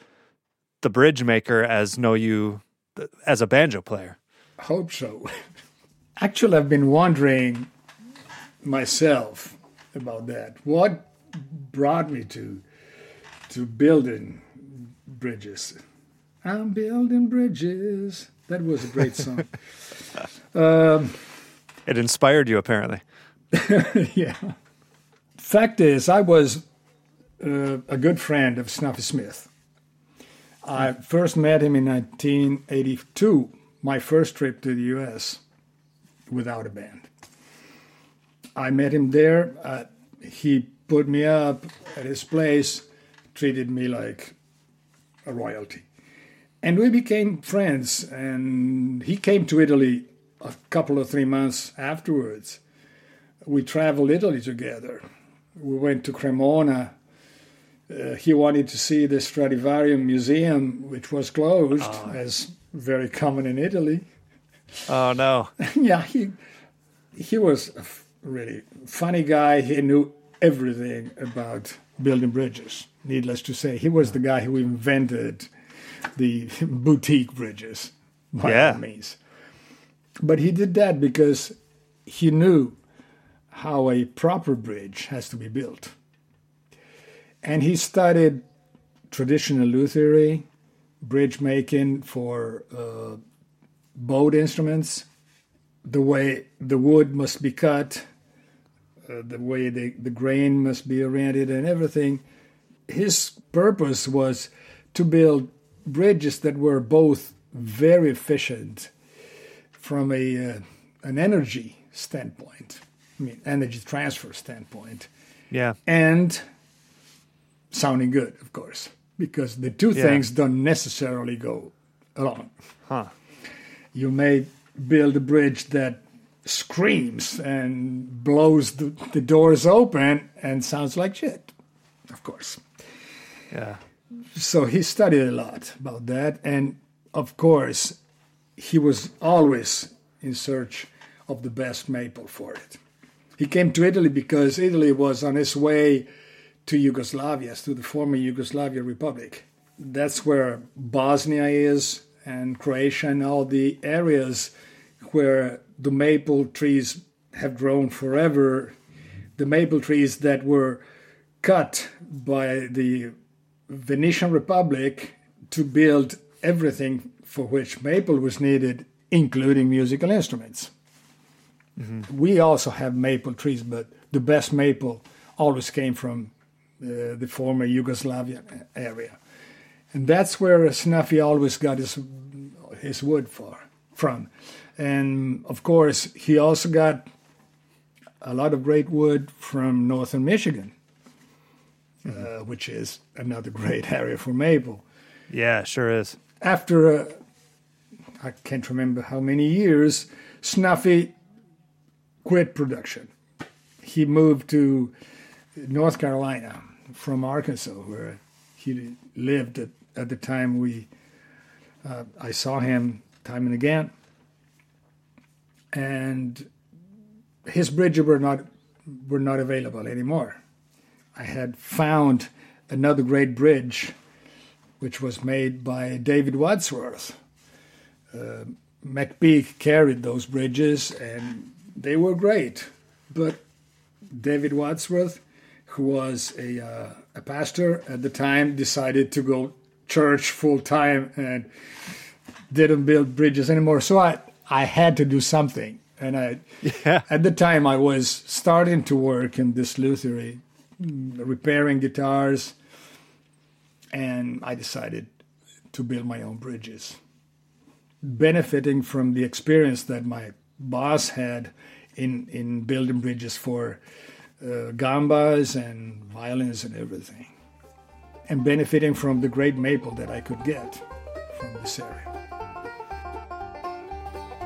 the bridge maker as know you as a banjo player. Hope so. Actually, I've been wondering myself about that. What brought me to to building bridges? I'm building bridges. That was a great song. (laughs) um, it inspired you, apparently. (laughs) yeah. Fact is, I was uh, a good friend of Snuffy Smith. I first met him in 1982, my first trip to the US without a band. I met him there. Uh, he put me up at his place, treated me like a royalty. And we became friends, and he came to Italy a couple of three months afterwards. We traveled Italy together. We went to Cremona. Uh, he wanted to see the Stradivarium Museum, which was closed, oh. as very common in Italy. Oh no! (laughs) yeah, he he was a really funny guy. He knew everything about building bridges. Needless to say, he was the guy who invented the (laughs) boutique bridges, by yeah. all means. But he did that because he knew how a proper bridge has to be built. And he studied traditional luthery, bridge making for uh, bowed instruments, the way the wood must be cut, uh, the way the, the grain must be oriented, and everything. His purpose was to build bridges that were both very efficient from a uh, an energy standpoint, I mean energy transfer standpoint. Yeah. And sounding good, of course, because the two yeah. things don't necessarily go along. Huh. You may build a bridge that screams and blows the, the doors open and sounds like shit, of course. Yeah so he studied a lot about that, and of course, he was always in search of the best maple for it. He came to Italy because Italy was on its way to Yugoslavia, to the former Yugoslavia Republic. That's where Bosnia is, and Croatia, and all the areas where the maple trees have grown forever. The maple trees that were cut by the Venetian Republic to build everything for which maple was needed, including musical instruments. Mm-hmm. We also have maple trees, but the best maple always came from uh, the former Yugoslavia area. And that's where Snuffy always got his, his wood for, from. And of course, he also got a lot of great wood from northern Michigan mm-hmm. uh, which is another great area for maple. Yeah, sure is. After uh, I can't remember how many years, Snuffy quit production. He moved to North Carolina from Arkansas, where he lived at, at the time we uh, I saw him time and again. And his bridges were not were not available anymore. I had found another great bridge, which was made by David Wadsworth. Uh, carried those bridges, and they were great. But David Wadsworth, who was a, uh, a pastor at the time, decided to go church full time and didn't build bridges anymore. So I, I had to do something. And I, yeah. at the time, I was starting to work in this Luthery repairing guitars, and I decided to build my own bridges, benefiting from the experience that my boss had in in building bridges for uh, gambas and violins and everything, and benefiting from the great maple that I could get from this area.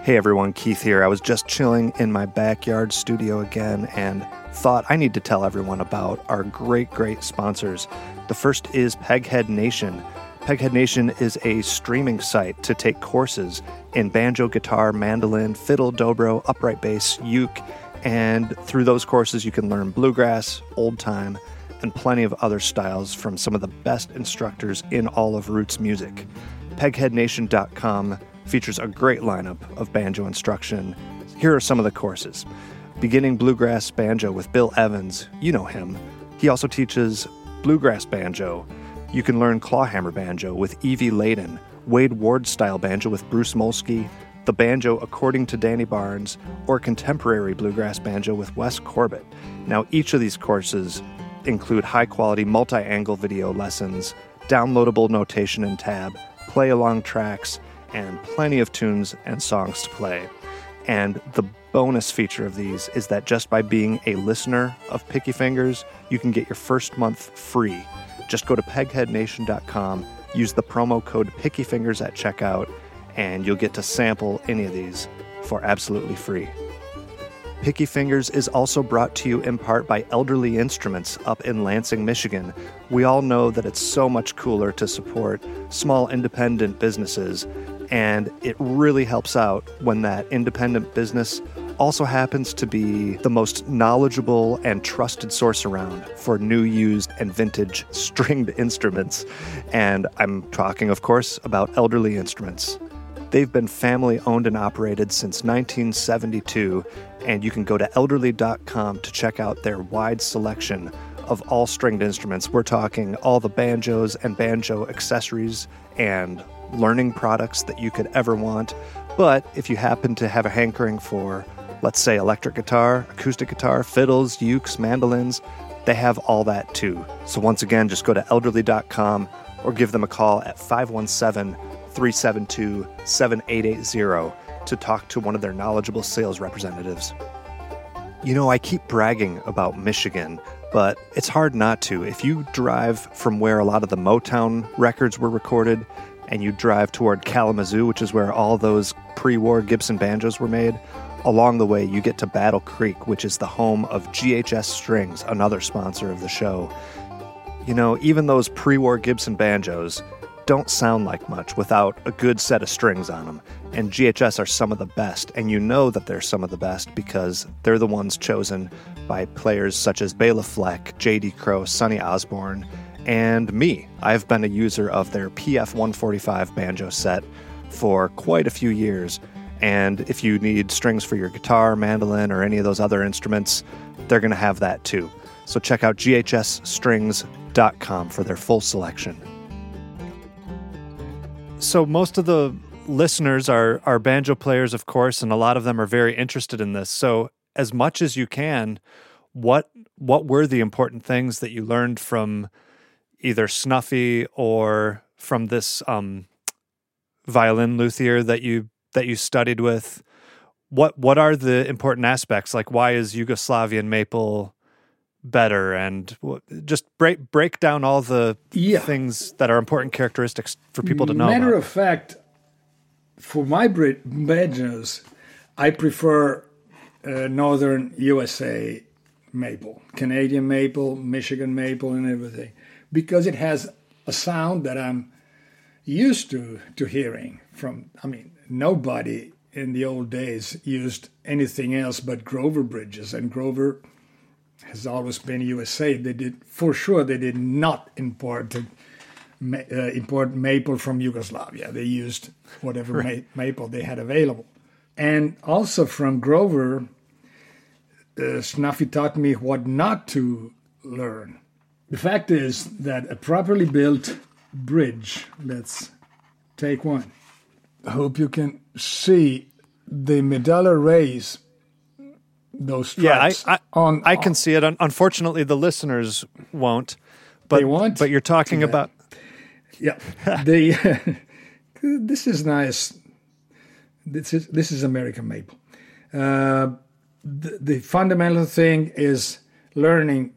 Hey everyone, Keith here. I was just chilling in my backyard studio again and thought I need to tell everyone about our great, great sponsors. The first is Peghead Nation. Peghead Nation is a streaming site to take courses in banjo, guitar, mandolin, fiddle, dobro, upright bass, uke, and through those courses you can learn bluegrass, old time, and plenty of other styles from some of the best instructors in all of roots music. Pegheadnation.com features a great lineup of banjo instruction. Here are some of the courses Beginning Bluegrass Banjo with Bill Evans, you know him. He also teaches Bluegrass Banjo. You can learn Clawhammer Banjo with Evie Ladin, Wade Ward style banjo with Bruce Molsky, the banjo according to Danny Barnes, or contemporary bluegrass banjo with Wes Corbett. Now, each of these courses include high quality multi angle video lessons, downloadable notation and tab, play along tracks, and plenty of tunes and songs to play. And the bonus feature of these is that just by being a listener of Picky Fingers, you can get your first month free. Just go to pegheadnation.com, use the promo code PickyFingers at checkout, and you'll get to sample any of these for absolutely free. Picky Fingers is also brought to you in part by Elderly Instruments up in Lansing, Michigan. We all know that it's so much cooler to support small independent businesses, and it really helps out when that independent business also happens to be the most knowledgeable and trusted source around for new, used, and vintage stringed (laughs) instruments. And I'm talking, of course, about Elderly Instruments. They've been family owned and operated since 1972, and you can go to elderly.com to check out their wide selection of all stringed instruments. We're talking all the banjos and banjo accessories and learning products that you could ever want. But if you happen to have a hankering for, let's say, electric guitar, acoustic guitar, fiddles, ukes, mandolins, they have all that too. So once again, just go to elderly.com or give them a call at 517 372 7880 to talk to one of their knowledgeable sales representatives. You know, I keep bragging about Michigan, but it's hard not to. If you drive from where a lot of the Motown records were recorded and you drive toward Kalamazoo, which is where all those pre war Gibson banjos were made, along the way you get to Battle Creek, which is the home of GHS Strings, another sponsor of the show. You know, even those pre war Gibson banjos, don't sound like much without a good set of strings on them. And GHS are some of the best, and you know that they're some of the best because they're the ones chosen by players such as Bela Fleck, J.D. Crowe, Sonny Osborne, and me. I've been a user of their PF 145 banjo set for quite a few years. And if you need strings for your guitar, mandolin, or any of those other instruments, they're going to have that too. So check out ghsstrings.com for their full selection so most of the listeners are are banjo players, of course, and a lot of them are very interested in this. So as much as you can, what what were the important things that you learned from either Snuffy or from this um, violin luthier that you that you studied with? What what are the important aspects? Like why is Yugoslavian maple better and just break break down all the yeah. things that are important characteristics for people to know. Matter about. of fact, for my banjos, I prefer uh, northern USA maple, Canadian maple, Michigan maple, and everything, because it has a sound that I'm used to to hearing from. I mean, nobody in the old days used anything else but Grover bridges, and Grover has always been USA. They did for sure. They did not import uh, import maple from Yugoslavia. They used whatever right. ma- maple they had available, and also from Grover. Uh, Snuffy taught me what not to learn. The fact is that a properly built bridge. Let's take one. I hope you can see the medulla rays those stripes. Yeah, I, I, on, I can see it. Unfortunately, the listeners won't. But, they won't. But you're talking about. (laughs) Yeah, the (laughs) this is nice. This is this is American maple. Uh, the, the fundamental thing is learning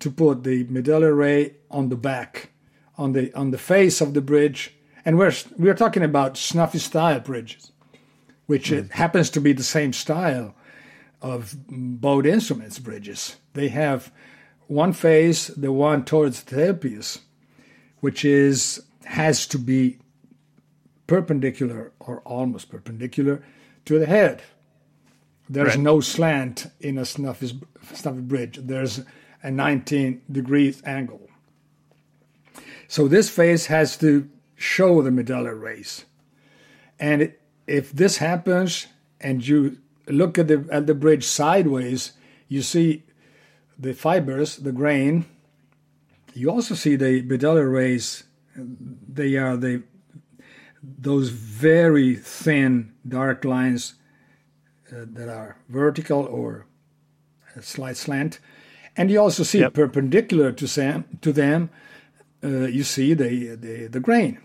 to put the medulla ray on the back, on the on the face of the bridge, and we're we're talking about snuffy style bridges, which it happens to be the same style of bowed instruments bridges. They have one face, the one towards the tailpiece, which is has to be perpendicular or almost perpendicular to the head. There's Right. no slant in a snuffy, snuffy bridge. There's a 19 degrees angle. So this face has to show the medulla rays. And if this happens and you look at the at the bridge sideways, you see the fibers, the grain. You also see the medulla rays. They are the those very thin dark lines uh, that are vertical or a slight slant, and you also see Yep. perpendicular to sam to them. Uh, you see the, the the grain.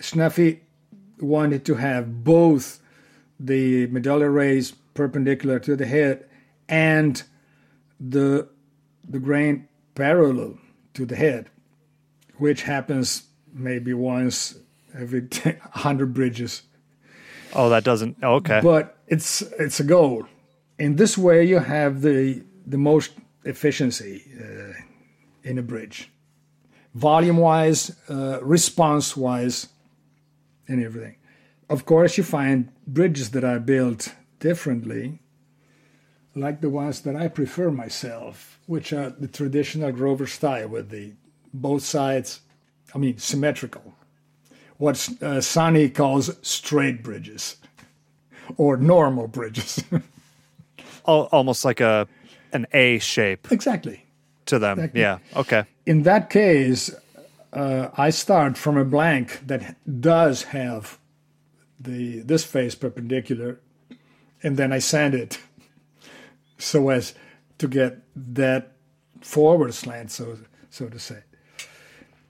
Snuffy wanted to have both the medulla rays perpendicular to the head and the the grain parallel to the head, which happens maybe once every (laughs) 100 bridges. Oh, that doesn't. oh, okay. But it's it's a goal. In this way, you have the the most efficiency uh, in a bridge, volume wise, uh, response wise, and everything. Of course, you find bridges that I built differently, like the ones that I prefer myself, which are the traditional Grover style with the both sides, I mean, symmetrical. What uh, Sonny calls straight bridges (laughs) or normal bridges. (laughs) Almost like a an A shape exactly. to them. Exactly. Yeah. Okay. In that case, uh, I start from a blank that does have the this face perpendicular, and then I sand it (laughs) so as to get that forward slant, so so to say.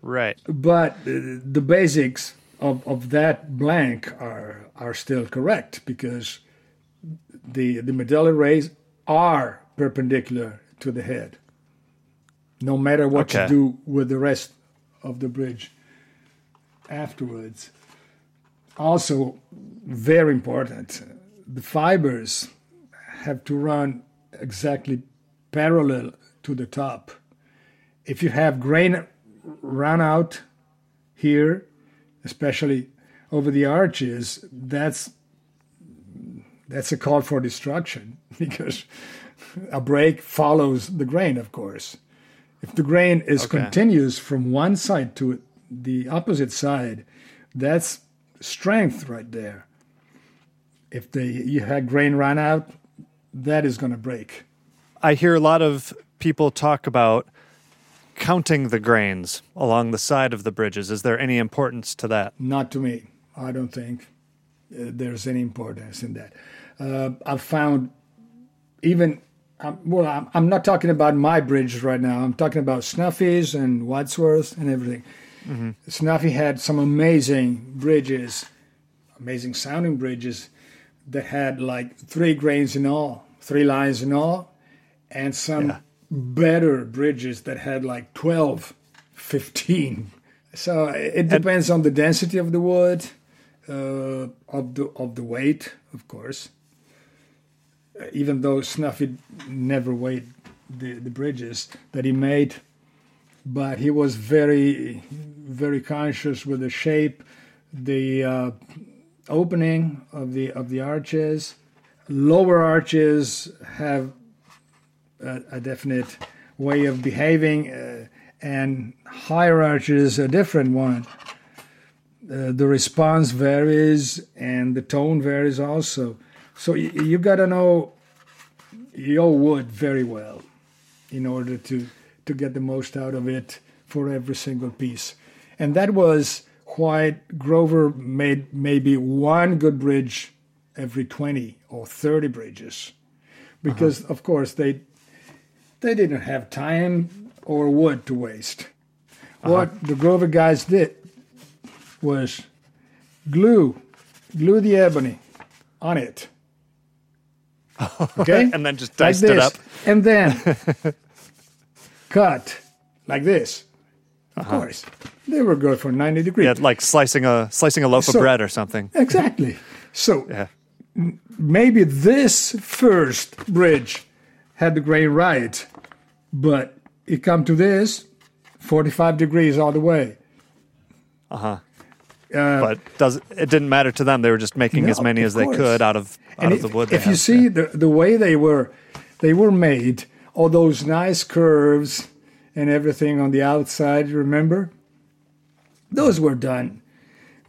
Right. But uh, the basics of, of that blank are are still correct because the the medulla rays are perpendicular to the head. No matter what Okay. you do with the rest of the bridge afterwards. Also, very important, the fibers have to run exactly parallel to the top. If you have grain run out here, especially over the arches, that's that's a call for destruction (laughs) because a break follows the grain, of course. If the grain is Okay. continuous from one side to the opposite side, that's strength right there. If the you had grain run out, that is going to break. I hear a lot of people talk about counting the grains along the side of the bridges. Is there any importance to that? Not to me. I don't think uh, there's any importance in that. Uh, I've found even, um, well, I'm, I'm not talking about my bridges right now. I'm talking about Snuffy's and Wadsworth and everything. Snuffy had some amazing bridges, amazing sounding bridges that had like three grains in all, three lines in all, and some Yeah. better bridges that had like 12, 15. So it depends on the density of the wood, uh, of the of the weight, of course. Uh, Even though Snuffy never weighed the, the bridges that he made, but he was very, very conscious with the shape, the uh, opening of the of the arches. Lower arches have a, a definite way of behaving, uh, and higher arches a different one. Uh, the response varies, and the tone varies also. So you, you got to know your wood very well in order to to get the most out of it for every single piece. And that was why Grover made maybe one good bridge every 20 or 30 bridges. Because uh-huh. of course they they didn't have time or wood to waste. Uh-huh. What the Grover guys did was glue glue the ebony on it (laughs) Okay? And then just like diced it up. And then (laughs) cut like this. Of course. They were good for 90 degrees. Uh-huh. Yeah, like slicing a slicing a loaf So- of bread or something. Exactly. So (laughs) Yeah. maybe this first bridge had the grain right, but it come to this 45 degrees all the way. Uh-huh. Uh, but does it didn't matter to them. They were just making No, as many as they could out of out And of if, the wood. if you had. see the, the way they were they were made, all those nice curves and everything on the outside, remember? Those were done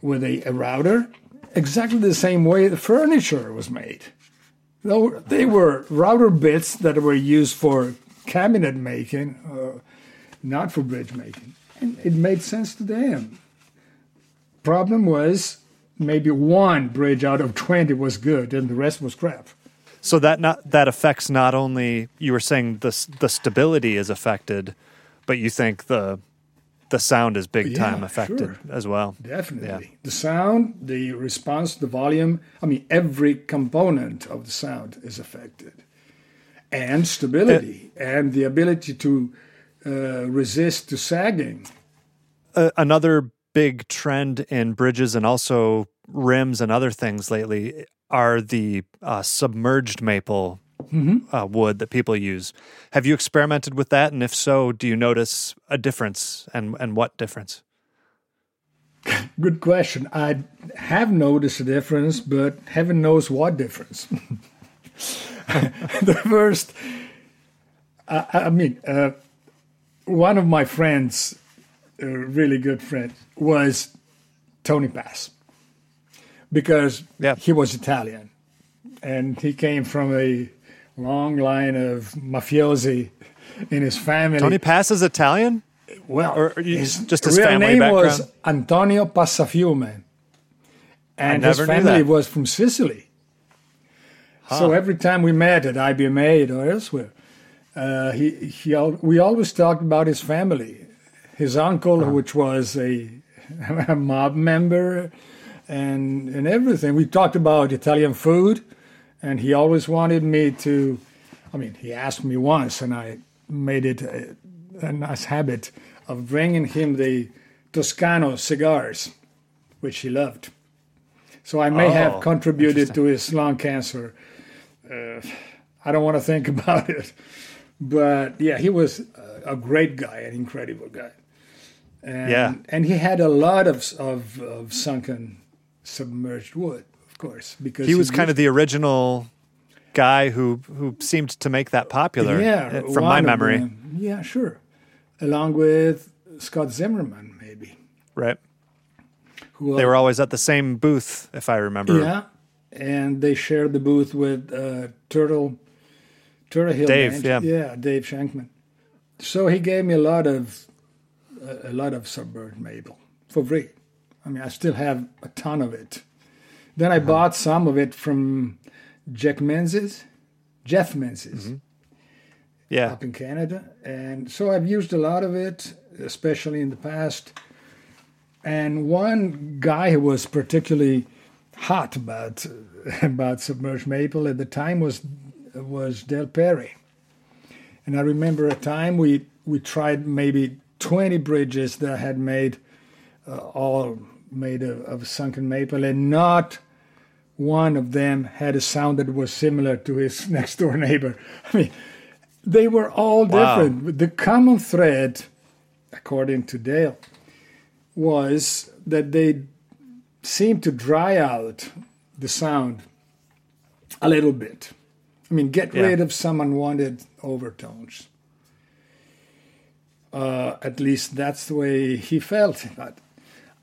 with a, a router, exactly the same way the furniture was made. They were, router bits that were used for cabinet making, uh, not for bridge making. And it made sense to them. Problem was maybe one bridge out of 20 was good and the rest was crap. So that not that affects not only you were saying the the stability is affected, but you think the the sound is big Yeah, time affected sure. as well. Definitely. The sound, the response, the volume, I mean, every component of the sound is affected. And stability and the ability to uh, resist to sagging. Uh, another big trend in bridges and also rims and other things lately are the uh, submerged maple Mm-hmm. uh, wood that people use. Have you experimented with that? And if so, do you notice a difference? And and what difference? (laughs) Good question. I have noticed a difference, but heaven knows what difference. (laughs) the first, I, I mean, uh, one of my friends, a really good friend, was Tony Pass because Yeah. he was Italian and he came from a long line of mafiosi in his family. Tony Pass is Italian. Well, Or- his just his real family name was? Antonio Passafiume, and his family was from Sicily. So every time we met at IBMA or elsewhere, uh, he, he we always talked about his family. His uncle, which was a, (laughs) a mob member, and and everything. We talked about Italian food, and he always wanted me to. I mean, he asked me once, and I made it a, a nice habit of bringing him the Toscano cigars, which he loved. So I may Oh, have contributed to his lung cancer. Uh, I don't want to think (laughs) about it, but yeah, he was a, great guy, an incredible guy. And, Yeah. and he had a lot of, of of sunken, submerged wood, of course, because He was kind of the original guy who who seemed to make that popular. yeah, uh, from my memory. Yeah, sure, along with Scott Zimmerman, maybe. Right. Who They were always at the same booth, if I remember. Yeah, and they shared the booth with uh, Turtle, Turtle Hill. Dave, yeah. yeah, Dave Shankman. So he gave me a lot of a, a lot of suburban maple for free. I mean, I still have a ton of it. Then I Uh-huh. bought some of it from Jack Menzies, Jeff Menzies Mm-hmm. Yeah. up in Canada, and so I've used a lot of it, especially in the past. And one guy who was particularly hot about (laughs) about submerged maple at the time was was Del Perry. And I remember a time we we tried maybe 20 bridges that I had made uh, all made of, of sunken maple, and not one of them had a sound that was similar to his (laughs) next door neighbor. I mean, they were all different. But The common thread, according to Dale, was that they seemed to dry out the sound a little bit. I mean, get Yeah. rid of some unwanted overtones. Uh, at least that's the way he felt. But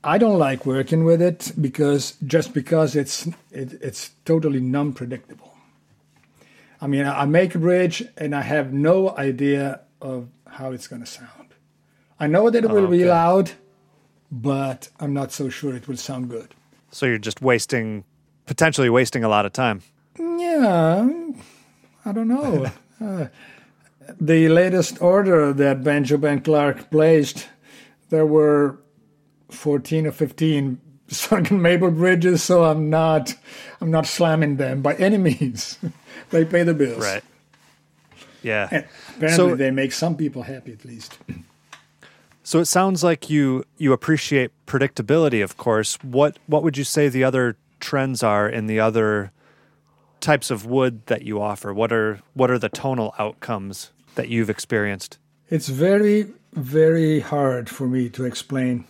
I don't like working with it because just because it's it, it's totally non-predictable. I mean, I make a bridge and I have no idea of how it's going to sound. I know that it will be okay. loud, but I'm not so sure it will sound good. So you're just wasting, potentially wasting a lot of time. Yeah, I don't know. (laughs) uh, the latest order that Benjamin Clark placed, there were 14 or 15 (laughs) sunken maple bridges, so I'm not, I'm not slamming them by any means. (laughs) they pay the bills. Right. Yeah. And apparently, So- they make some people happy at least. So it sounds like you you appreciate predictability, of course. What what would you say the other trends are in the other types of wood that you offer? What are what are the tonal outcomes that you've experienced? It's very, very hard for me to explain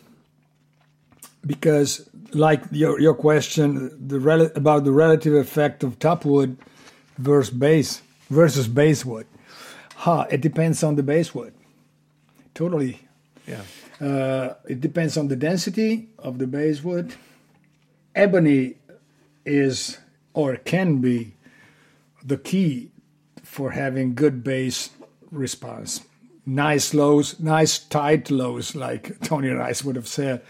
because, like your your question, the rel- about the relative effect of top wood versus base versus base wood. Ha! It depends on the base wood. Totally, Yeah. uh, it depends on the density of the base wood. Ebony is or can be the key for having good bass response. Nice lows, nice tight lows, like (laughs) Tony Rice would have said.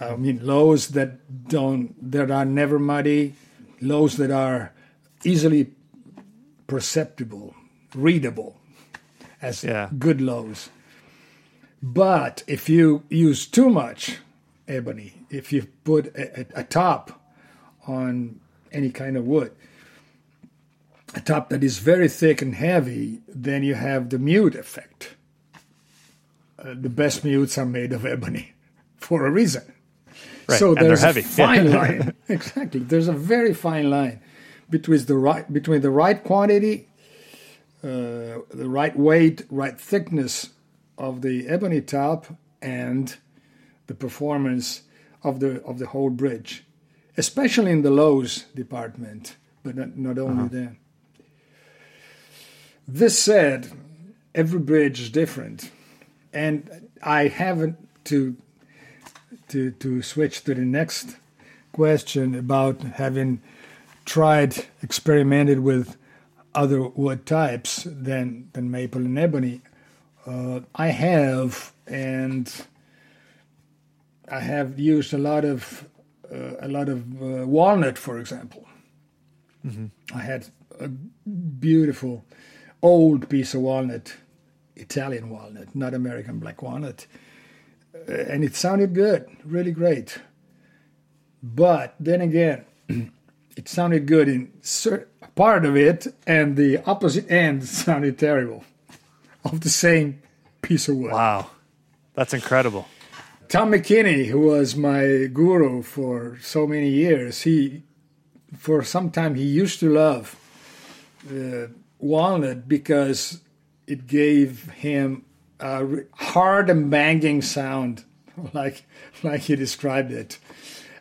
I mean, lows that don't, that are never muddy, lows that are easily perceptible, readable as Yeah. good lows. But if you use too much ebony, if you put a, a, a top on any kind of wood, a top that is very thick and heavy, then you have the mute effect. Uh, the best mutes are made of ebony (laughs) for a reason. Right. So and they're there's heavy. a fine (laughs) line. (laughs) Exactly. There's a very fine line between the right between the right quantity, uh, the right weight, right thickness of the ebony top, and the performance of the of the whole bridge, especially in the lows department, but not, not only there. This said, every bridge is different, and I haven't to to to switch to the next question about having tried experimented with other wood types than than maple and ebony. Uh, I have, and I have used a lot of uh, a lot of uh, walnut, for example. I had a beautiful old piece of walnut, Italian walnut, not American black walnut, and it sounded good, really great. But then again, (clears throat) it sounded good in part of it, and the opposite end (laughs) sounded terrible of the same piece of wood. Wow. That's incredible. Tom McKinney, who was my guru for so many years, he, for some time, he used to love uh, walnut because it gave him a hard and banging sound, (laughs) like like he described it.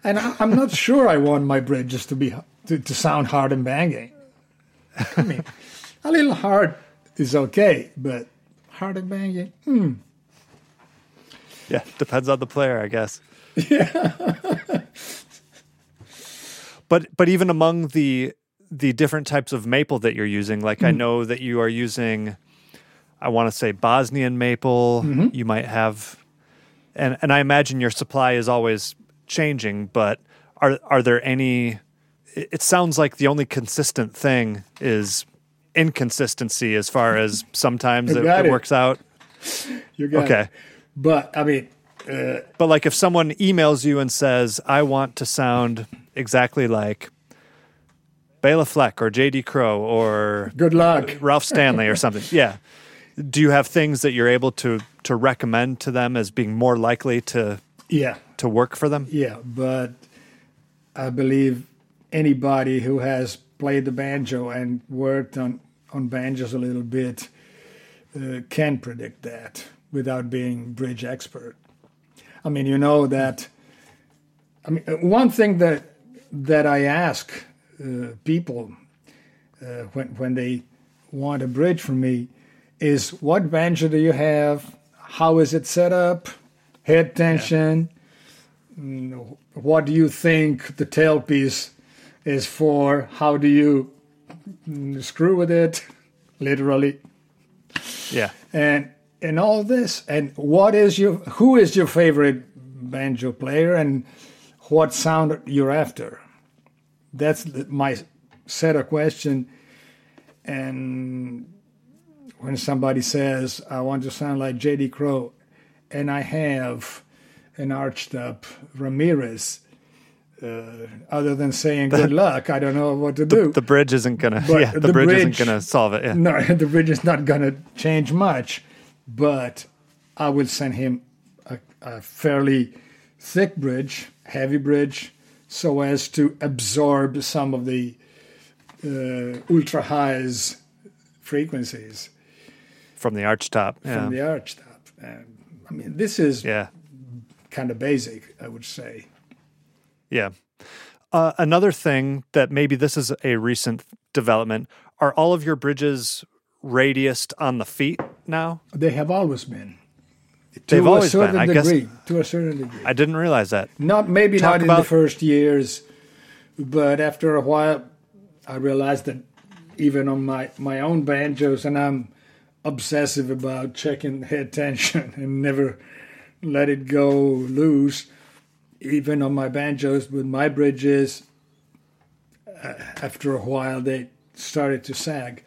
And I, I'm not (laughs) sure I want my bridges to be to, to sound hard and banging. I mean, (laughs) a little hard is okay, but hard and banging. Hmm. Yeah, depends on the player, I guess. Yeah. but but even among the the different types of maple that you're using, like I know that you are using I want to say Bosnian maple, you might have and and I imagine your supply is always changing, but are are there any it sounds like the only consistent thing is inconsistency as far as (laughs) sometimes it, it it. works out. You got Okay. it. But I mean, uh, But like if someone emails you and says, I want to sound exactly like Bela Fleck or JD Crowe or good luck. Ralph Stanley or something. (laughs) Yeah. Do you have things that you're able to to recommend to them as being more likely to Yeah, to work for them? yeah. But I believe anybody who has played the banjo and worked on on banjos a little bit uh, can predict that without being bridge expert. I mean, you know that. I mean, uh, one thing that that I ask uh, people uh, when when they want a bridge from me is what banjo do you have? How is it set up? Head tension. Mm, What do you think the tailpiece is for? How do you mm, screw with it? (laughs) Literally Yeah. and and all this and what is your who is your favorite banjo player and what sound you're after that's my set of question and when somebody says i want to sound like jd crowe and i have an arched up ramirez uh, other than saying good (laughs) luck, I don't know what to do. The bridge isn't gonna. But yeah, the, the bridge, bridge- isn't gonna solve it. Yeah. no, (laughs) the bridge is not going to change much, but I will send him a, a fairly thick bridge, heavy bridge, so as to absorb some of the uh, ultra highs frequencies From the arch top. Yeah. from the arch top. And, I mean, this is yeah. kind of basic, I would say. Yeah. Uh, another thing that maybe this is a recent development are all of your bridges radiused on the feet now? They have always been. They've to always a been. I guess. To a certain degree. I didn't realize that. Not maybe Talk not in the first years, but after a while, I realized that even on my my own banjos, and I'm obsessive about checking head tension (laughs) and never let it go loose. Even on my banjos with my bridges, uh, after a while they started to sag.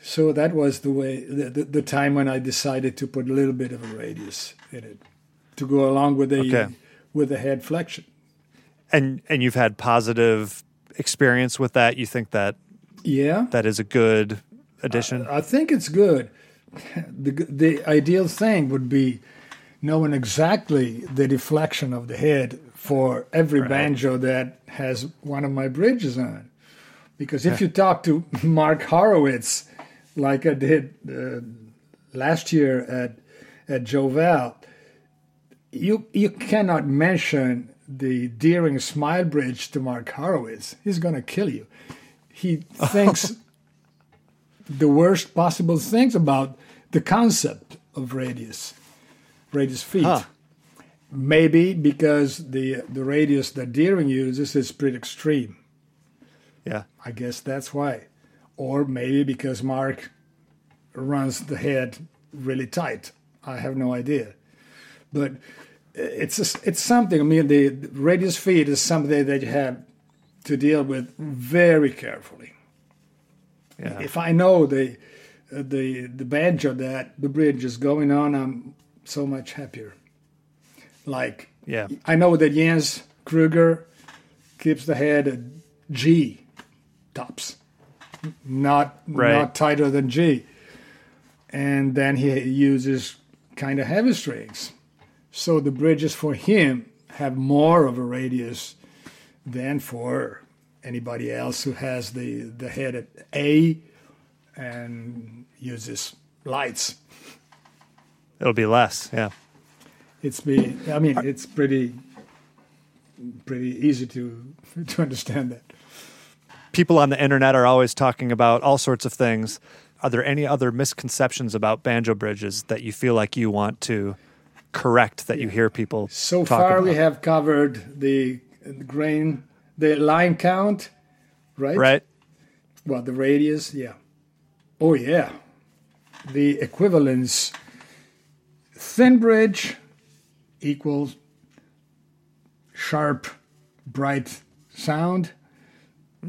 So that was the way, the, the, the time when I decided to put a little bit of a radius in it to go along with the Okay. with the head flexion. And and you've had positive experience with that. You think that Yeah, that is a good addition? I think it's good. The the ideal thing would be knowing exactly the deflection of the head for every Right. banjo that has one of my bridges on. Because if you talk to Mark Horowitz, like I did uh, last year at at Joe Val, you you cannot mention the Deering Smile Bridge to Mark Horowitz. He's going to kill you. He (laughs) thinks the worst possible things about the concept of radius, radius feet. Huh. Maybe because the the radius that Deering uses is pretty extreme. yeah. I guess that's why. Or maybe because Mark runs the head really tight. I have no idea. But it's a, it's something. I mean, the radius feet is something that you have to deal with very carefully. Yeah. If I know the uh, the the banjo that the bridge is going on, I'm so much happier. Like Yeah. I know that Jens Kruger keeps the head at G tops, not Right. not tighter than G, and then he uses kind of heavy strings. So the bridges for him have more of a radius than for anybody else who has the the head at A and uses lights. It'll be less. Yeah. It's be I mean it's pretty pretty easy to (laughs) to understand that. People on the internet are always talking about all sorts of things. Are there any other misconceptions about banjo bridges that you feel like you want to correct that you hear people So far, about? we have covered the grain, the line count, right? right? Well, the radius, yeah. Oh, yeah. The equivalence thin bridge equals sharp, bright sound.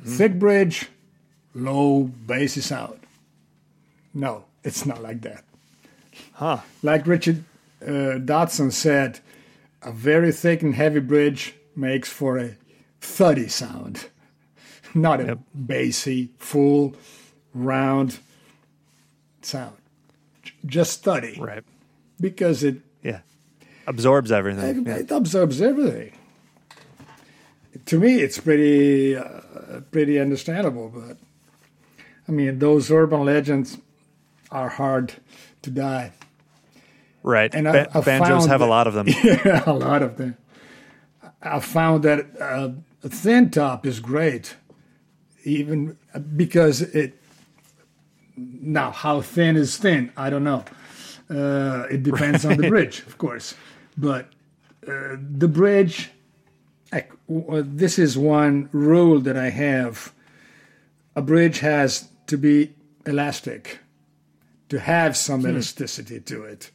Thick bridge, low, bassy sound. No, it's not like that. Huh. Like Richard uh, Dodson said, a very thick and heavy bridge makes for a thuddy sound, not a Yep. bassy, full, round sound. Just thuddy, Right. because it, Yeah. Absorbs everything. Yeah. it absorbs everything. To me, it's pretty uh, pretty understandable, but I mean, those urban legends are hard to die. Right. And I- Ba- I banjos have a lot of them. (laughs) Yeah, a lot of them. I found that uh, thin top is great, even because it. Now, how thin is thin? I don't know. Uh, it depends on the (laughs) bridge, of course. But uh, the bridge, I- w- this is one rule that I have. A bridge has to be elastic, to have some elasticity to it.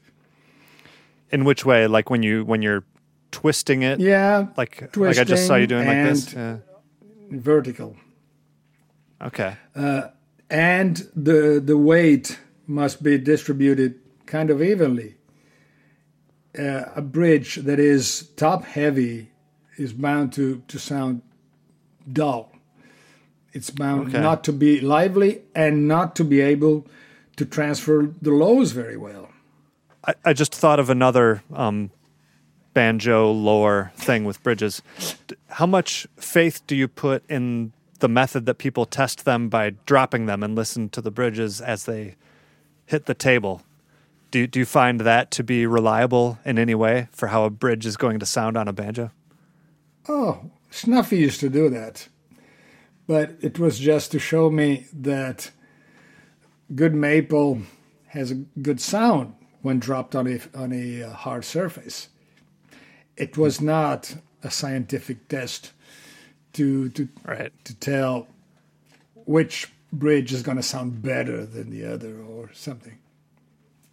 In which way? Like when you when you're twisting it? Yeah, Like like I just saw you doing like this? Yeah. vertical. Okay. Uh, and the the weight must be distributed kind of evenly. Uh, a bridge that is top heavy is bound to, to sound dull. It's bound Okay. not to be lively and not to be able to transfer the lows very well. I, I just thought of another um, banjo lore thing with bridges. How much faith do you put in the method that people test them by dropping them and listen to the bridges as they hit the table? Do, do you find that to be reliable in any way for how a bridge is going to sound on a banjo? Oh, Snuffy used to do that. But it was just to show me that good maple has a good sound when dropped on a, on a uh, hard surface. It was not a scientific test to, to, Right. to tell which bridge is going to sound better than the other or something.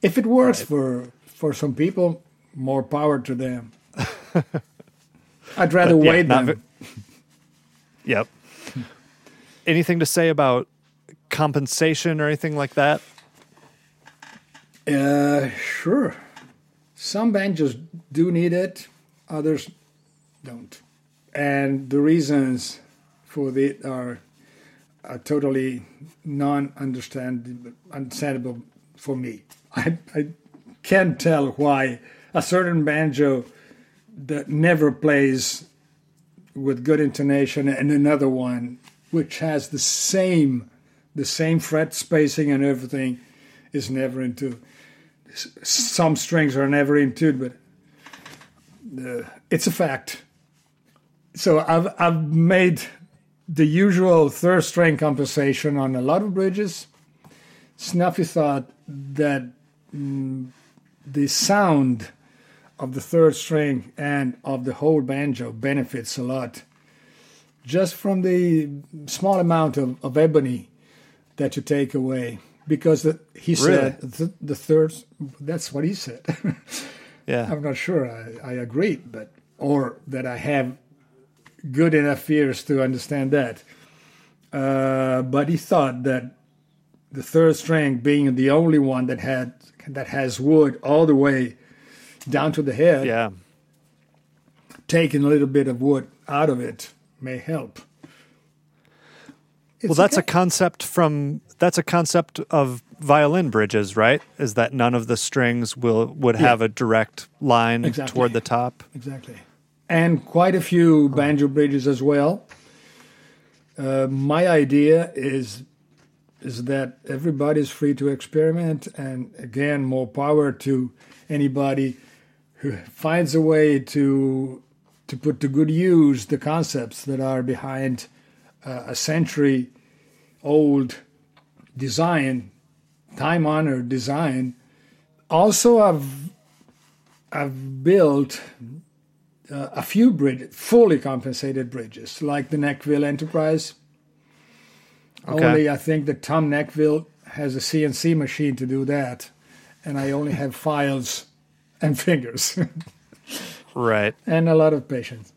If it works for, for some people, more power to them. I'd rather But (laughs) yeah, wait them. ve- Yep. Anything to say about compensation or anything like that? Uh, sure. Some banjos do need it, others don't. And the reasons for it are, are totally non understandable for me. I, I can't tell why a certain banjo that never plays with good intonation and another one which has the same the same fret spacing and everything is never into some strings are never in tune, but uh, it's a fact. So I've I've made the usual third string compensation on a lot of bridges. Snuffy thought that mm, the sound of the third string and of the whole banjo benefits a lot just from the small amount of, of ebony that you take away because the, he said the, the third that's what he said (laughs) Yeah. i'm not sure I, I agree but or that i have good enough ears to understand that uh, but he thought that the third string being the only one that had that has wood all the way down to the head Yeah. taking a little bit of wood out of it may help Well, It's that's a concept from that's a concept of violin bridges, right? Is that none of the strings will would have a direct line Exactly. toward the top? Exactly. And quite a few banjo bridges as well. Uh, my idea is is that everybody's free to experiment, and again, more power to anybody who finds a way to to put to good use the concepts that are behind uh, a century old design, time honored design. Also, I've I've built uh, a few bridges, fully compensated bridges, like the Nechville Enterprise. Okay. Only I think that Tom Nechville has a CNC machine to do that, and I only have (laughs) files and fingers Right. and a lot of patience.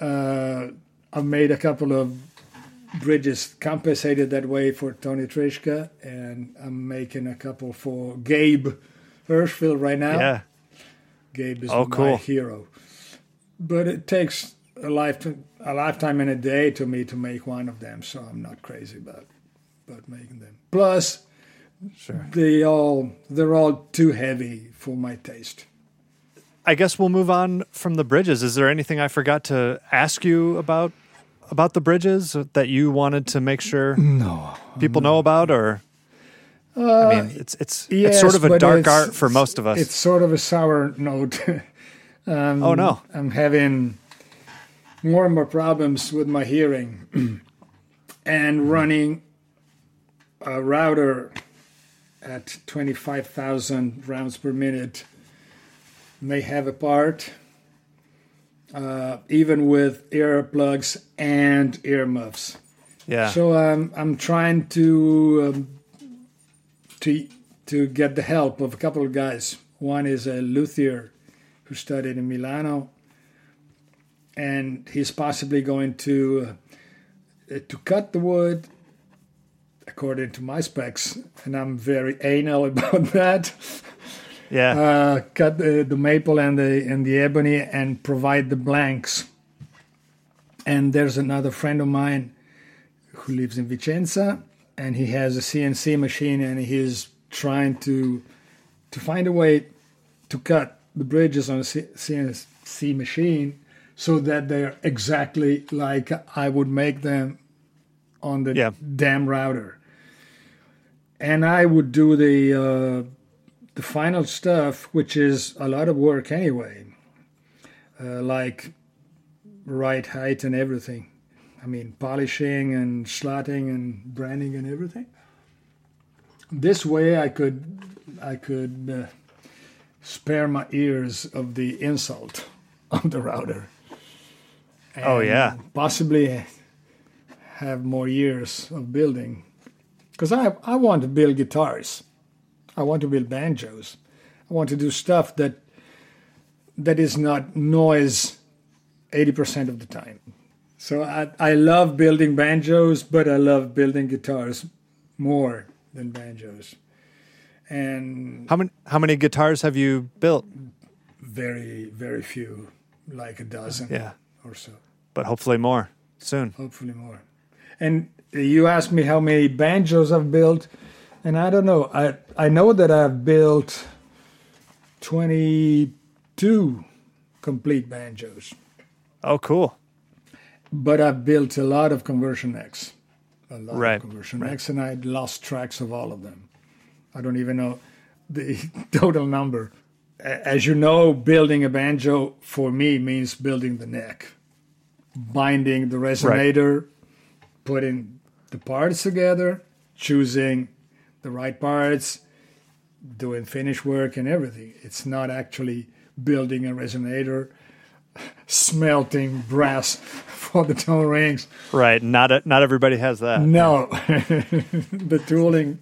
Uh, I've made a couple of bridges compensated that way for Tony Trischka, and I'm making a couple for Gabe Hirshfeld right now. Yeah. Gabe is Oh, my cool. hero. But it takes a lifetime, a lifetime and a day to me to make one of them, so I'm not crazy about about making them. Plus, Sure. they all they're all too heavy for my taste. I guess we'll move on from the bridges. Is there anything I forgot to ask you about about the bridges that you wanted to make sure No, people know about or I mean, it's it's it's sort of a Uh, dark art for most of us. It's sort of a sour note. (laughs) um, Oh, no. I'm having more and more problems with my hearing, (clears throat) and running a router at 25,000 rounds per minute may have a part. Uh, even with earplugs and earmuffs. yeah. So um, I'm trying to um, to to get the help of a couple of guys. One is a luthier who studied in Milano, and he's possibly going to uh, to cut the wood according to my specs, and I'm very anal (laughs) about that. Yeah. Uh, cut the, the maple and the and the ebony and provide the blanks And there's another friend of mine who lives in Vicenza, and he has a CNC machine, and he's trying to to find a way to cut the bridges on a CNC machine so that they're exactly like I would make them on the Yeah. damn router. And I would do the uh, the final stuff, which is a lot of work anyway, uh, like right height and everything. I mean, polishing and slotting and branding and everything. This way, I could I could uh, spare my ears of the insult (laughs) of the router. Oh, yeah. possibly have more years of building, because I I want to build guitars, I want to build banjos, I want to do stuff that that is not noise eighty percent of the time. So I I love building banjos, but I love building guitars more than banjos, and How many how many guitars have you built? very very few, like a dozen Yeah, or so. but hopefully more soon. hopefully more. And you asked me how many banjos I've built, and I don't know. I I know that I've built twenty two complete banjos, Oh, cool. but I've built a lot of conversion necks, a lot Right, of conversion right. necks, and I lost tracks of all of them. I don't even know the (laughs) total number. As you know, building a banjo for me means building the neck, binding the resonator, putting the parts together, choosing the right parts, doing finish work and everything. It's not actually building a resonator, smelting brass (laughs) for the tone rings. Right. Not a, not everybody has that. No, (laughs) the tooling.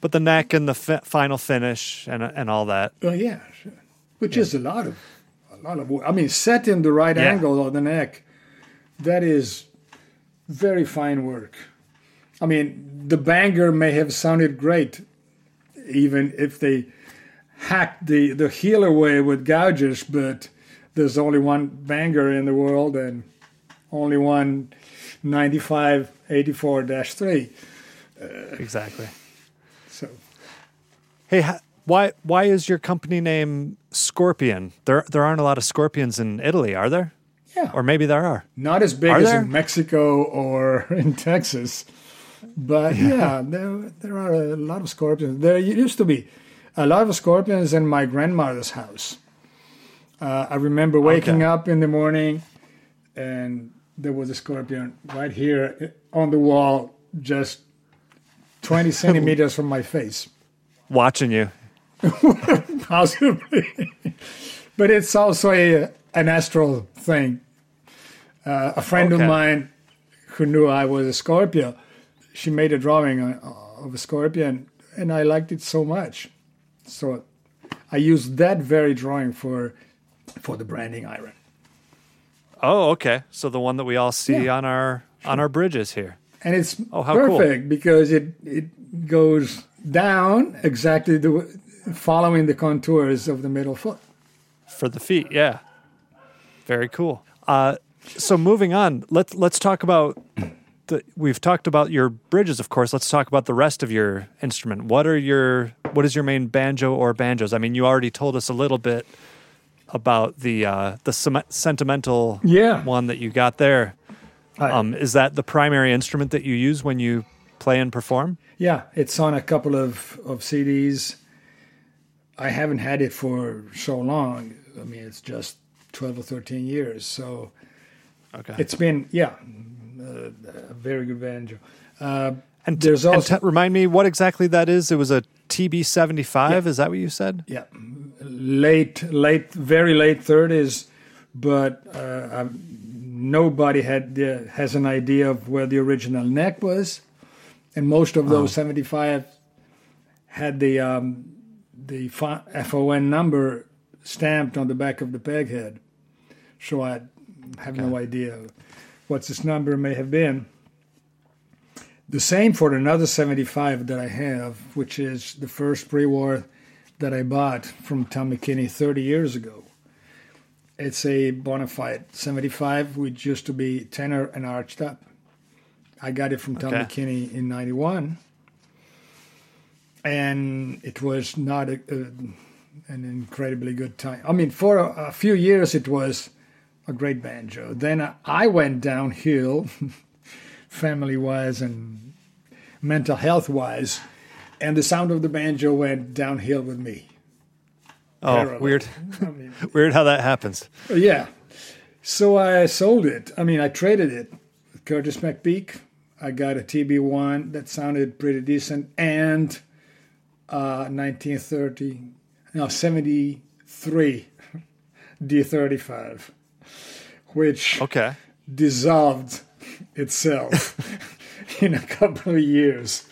But the neck and the fi- final finish and and all that. Oh yeah, sure. which is a lot of a lot of. I mean, setting the right Yeah. angle of the neck, that is very fine work. I mean, the banger may have sounded great, even if they hacked the the heel away with gouges, but there's only one banger in the world and only one 95 84-3. Exactly. So Hey, why why is your company name Scorpion? There there aren't a lot of scorpions in Italy, are there? yeah, Or maybe there are. not as big Are as there? in Mexico or (laughs) in Texas, but yeah, there there are a lot of scorpions. There used to be a lot of scorpions in my grandmother's house. Uh, I remember waking Okay. up in the morning, and there was a scorpion right here on the wall, just twenty (laughs) centimeters from my face. Watching you. (laughs) possibly. but it's also a an astral thing. Uh, a friend Okay. of mine who knew I was a Scorpio, she made a drawing uh, of a scorpion, and I liked it so much. So I used that very drawing for for the branding iron. Oh, okay. So the one that we all see Yeah. on our on our bridges here. And it's Oh, how cool. perfect because it it goes down exactly the following the contours of the middle foot. for the feet. Yeah, very cool. Uh, so moving on, let's let's talk about the. We've talked about your bridges, of course. Let's talk about the rest of your instrument. What are your what is your main banjo or banjos? I mean, you already told us a little bit about the uh, the sem- sentimental Yeah. one that you got there. I- Um, is that the primary instrument that you use when you play and perform? Yeah, it's on a couple of, of CDs. I haven't had it for so long. I mean, it's just 12 or 13 years. So Okay. it's been, yeah, a very good banjo. Uh, and there's and also- t- remind me what exactly that is. It was a TB seventy five. Is that what you said? yeah, late, late, very late 30s, but uh, I've, nobody had the, has an idea of where the original neck was. And most of those 75 had the um, the FON number stamped on the back of the peg head. So I have no idea what this number may have been. The same for another 75 that I have, which is the first pre war that I bought from Tom McKinney 30 years ago. It's a bona fide 75, which used to be tenor and arched up. I got it from Tom Okay. McKinney in 91. And it was not a, a, an incredibly good time. I mean, for a, a few years, it was a great banjo. Then I, went downhill, (laughs) family wise and mental health wise, and the sound of the banjo went downhill with me. Oh, Parallel. weird. I (laughs) mean, Weird how that happens. yeah. So I sold it. I mean, I traded it with Curtis McPeak. I got a TB1 that sounded pretty decent and uh, 1930, no, 73 D35, which Okay. dissolved itself (laughs) in a couple of years.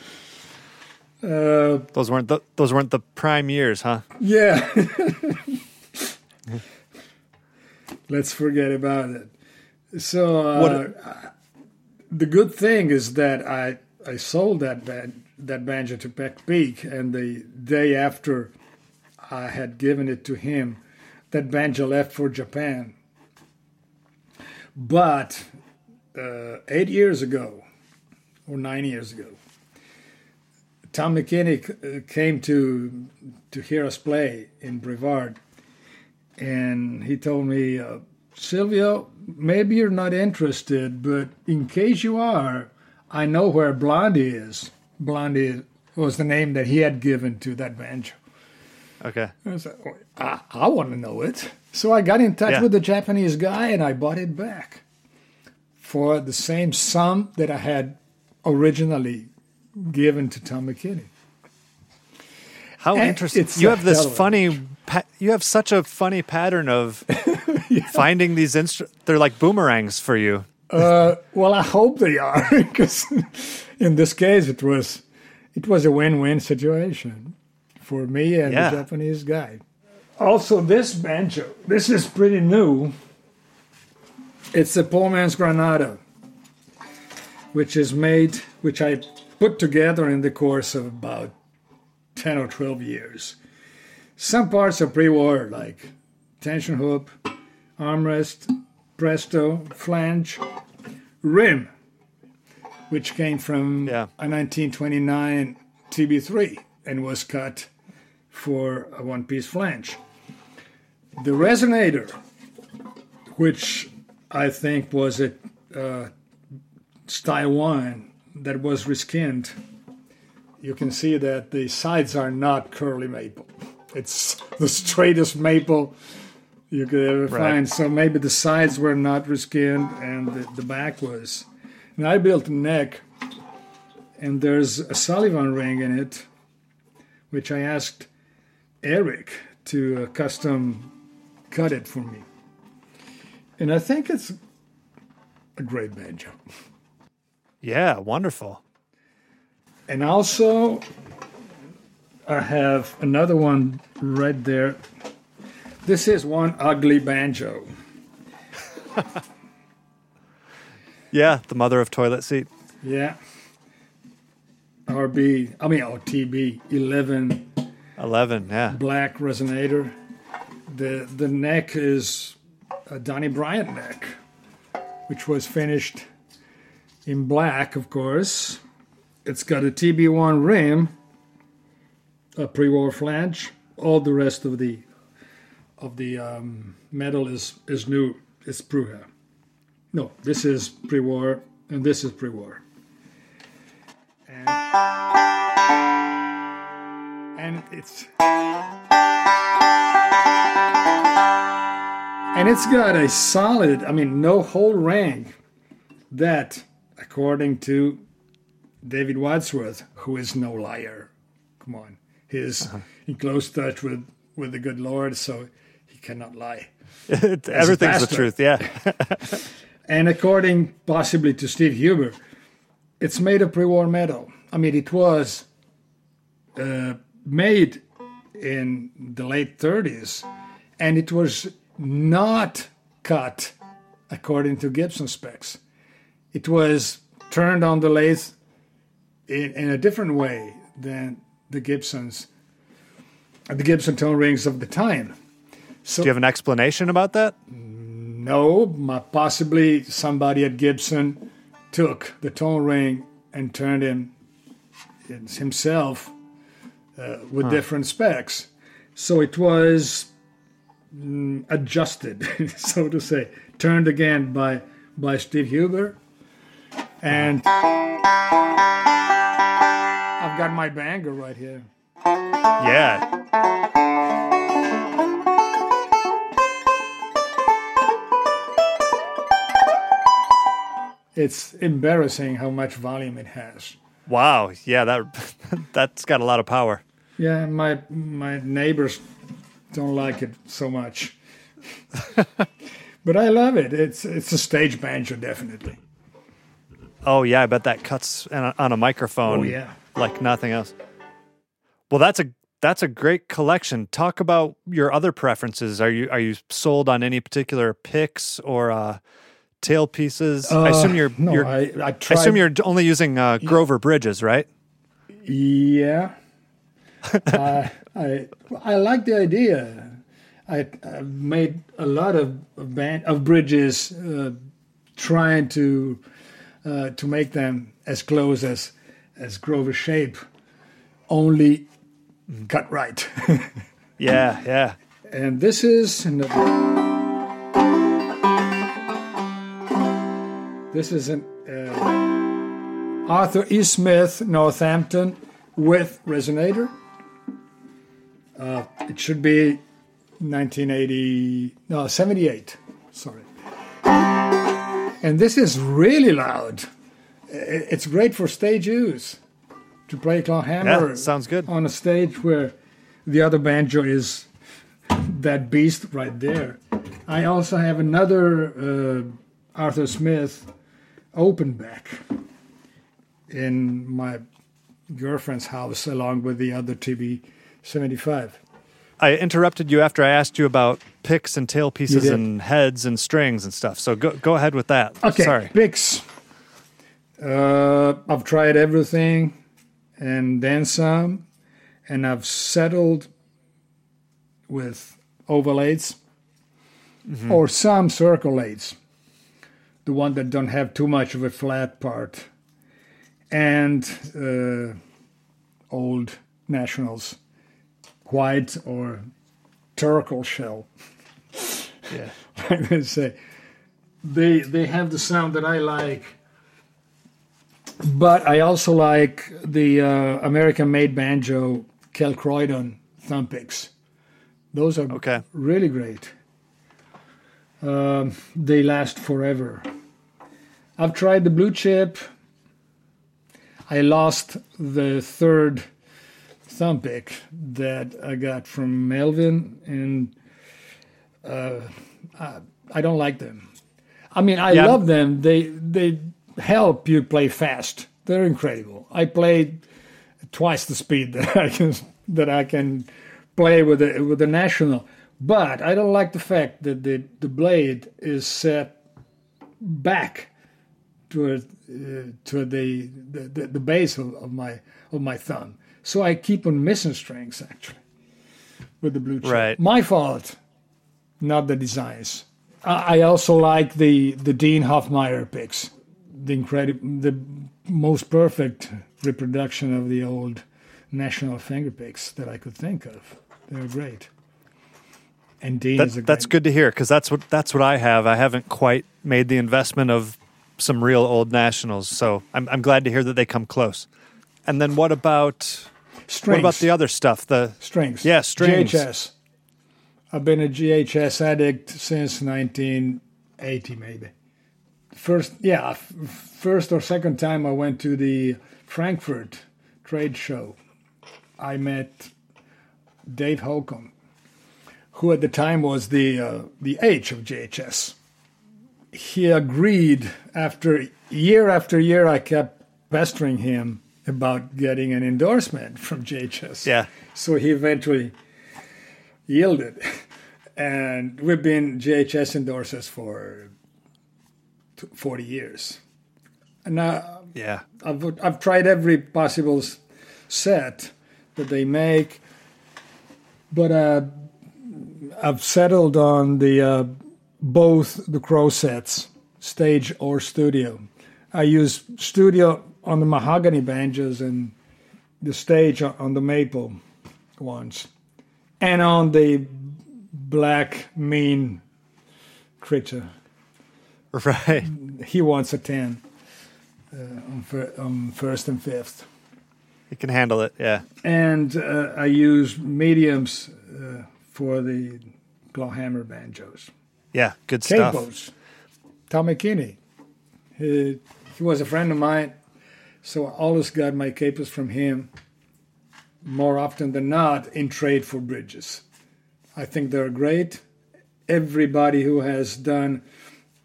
Uh, Those weren't the those weren't the prime years, huh? Yeah. Let's forget about it. So uh, the good thing is that I I sold that ban- that banjo to Peck Peak, and the day after I had given it to him, that banjo left for Japan. But uh, eight years ago, or nine years ago, Tom McKinney c- uh, came to to hear us play in Brevard, and he told me, uh, Silvio, maybe you're not interested, but in case you are, I know where Blondie is. Blondie was the name that he had given to that banjo. Okay. I said, "Oh, I, I want to know it. So I got in touch Yeah. with the Japanese guy and I bought it back for the same sum that I had originally given to Tom McKinney. How Eh, interesting! You have this a- funny. Pa- you have such a funny pattern of (laughs) finding these instru- They're like boomerangs for you. Uh, well, I hope they are, (laughs) because in this case, it was it was a win-win situation for me and Yeah. the Japanese guy. Also, this banjo, this is pretty new. It's a Pullman's Granada, which is made, which I put together in the course of about ten or twelve years. Some parts are pre-war, like tension hoop, armrest, presto, flange, rim, which came from Yeah. a 1929 TB3 and was cut for a one piece flange. The resonator, which I think was a uh, style one that was reskinned, you can see that the sides are not curly maple. It's the straightest maple you could ever Right. find. So maybe the sides were not reskinned and the, the back was. And I built a neck, and there's a Sullivan ring in it, which I asked Eric to uh, custom cut it for me. And I think it's a great banjo. Yeah, wonderful. And also, I have another one right there. This is one ugly banjo. (laughs) Yeah, the mother of toilet seat. Yeah. RB, I mean, oh, OTB 11 Eleven. Yeah. black resonator. The the neck is a Donnie Bryant neck, which was finished in black, of course. It's got a TB1 rim, a pre-war flange. All the rest of the of the um, metal is is new. It's Prucha. No, this is pre-war, and this is pre-war. And, and it's and it's got a solid, I mean, no hole ring that, according to David Wadsworth, who is no liar, come on, he's in close touch with with the good Lord, so he cannot lie. (laughs) Everything's the truth. Yeah. (laughs) And according possibly to Steve Huber, it's made of pre-war metal. I mean, it was uh, made in the late 30s, and it was not cut according to Gibson specs. It was turned on the lathe in, in a different way than the Gibsons, the Gibson tone rings of the time. So Do you have an explanation about that? no, possibly somebody at Gibson took the tone ring and turned him himself uh, with different specs. So it was mm, adjusted, (laughs) so to say, turned again by by Steve Huber, and I've got my banger right here. Yeah. It's embarrassing how much volume it has. Wow. Yeah, that (laughs) that's got a lot of power. Yeah, my my neighbors don't like it so much, but I love it. It's it's a stage banjo, definitely. Oh yeah, I bet that cuts on a, microphone Oh yeah. like nothing else. Well, that's a that's a great collection. Talk about your other preferences. Are you are you sold on any particular picks or uh, tail pieces? I assume you're no. you're I, I I assume you're only using uh, Grover bridges, right? Yeah. Uh, I I like the idea. I I've made a lot of of, band, of bridges, uh, trying to uh, to make them as close as as Grover shape, only cut right. (laughs) Yeah, yeah. and this is this is an uh, Arthur E. Smith Northampton with resonator. Uh, it should be 1980 no 78 sorry and this is really loud it's great for stage use to play claw hammer Yeah, sounds good. on a stage where the other banjo is that beast right there. I also have another uh, Arthur Smith open back in my girlfriend's house along with the other TB 75. I interrupted you after I asked you about picks and tailpieces and heads and strings and stuff. So go go ahead with that. Okay, Sorry. picks. Uh, I've tried everything and then some, and I've settled with overlays or some circle aids, the one that don't have too much of a flat part, and uh, old nationals, white or turquoise shell. Yeah. (laughs) I'm gonna say they they have the sound that I like, but I also like the uh, American-made banjo Kel Croydon thumb picks. Those are Okay. really great. Um, they last forever. I've tried the blue chip. I lost the third thumb that I got from Melvin, and uh, I, I don't like them. I mean, I Yeah. love them. They they help you play fast. They're incredible. I played twice the speed (laughs) that I can that I can play with the with the national. But I don't like the fact that the the blade is set back toward uh, the, the, the, the base of, of my of my thumb. So I keep on missing strings actually with the blue chip. Right. My fault, not the designs. I also like the the Dean Hoffmeyer picks, the incredible, the most perfect reproduction of the old national finger picks that I could think of. They're great. And Dean is a That, that's good to hear because that's what that's what I have. I haven't quite made the investment of some real old nationals, so I'm I'm glad to hear that they come close. And then what about strings. what about the other stuff? The strings? Yeah, strings. GHS. I've been a GHS addict since 1980, maybe. First, yeah, f- first or second time I went to the Frankfurt trade show, I met Dave Holcomb, who at the time was the uh, the H of GHS. He agreed after year after year. I kept pestering him about getting an endorsement from GHS. yeah So he eventually yielded. And we've been GHS endorsers for 40 years. And now yeah I've, I've tried every possible set that they make, but uh, I've settled on the uh, both the Crowe sets, stage or studio. I use studio on the mahogany banjos and the stage on the maple ones, and on the black mean creature. Right. He wants a ten uh, on, fir- on first and fifth. You can handle it. Yeah. and uh, I use mediums uh, for the clawhammer banjos. Yeah. Good stuff. Capos. Tom McKinney. He, he was a friend of mine, so I always got my capers from him more often than not in trade for bridges. I think they're great. Everybody who has done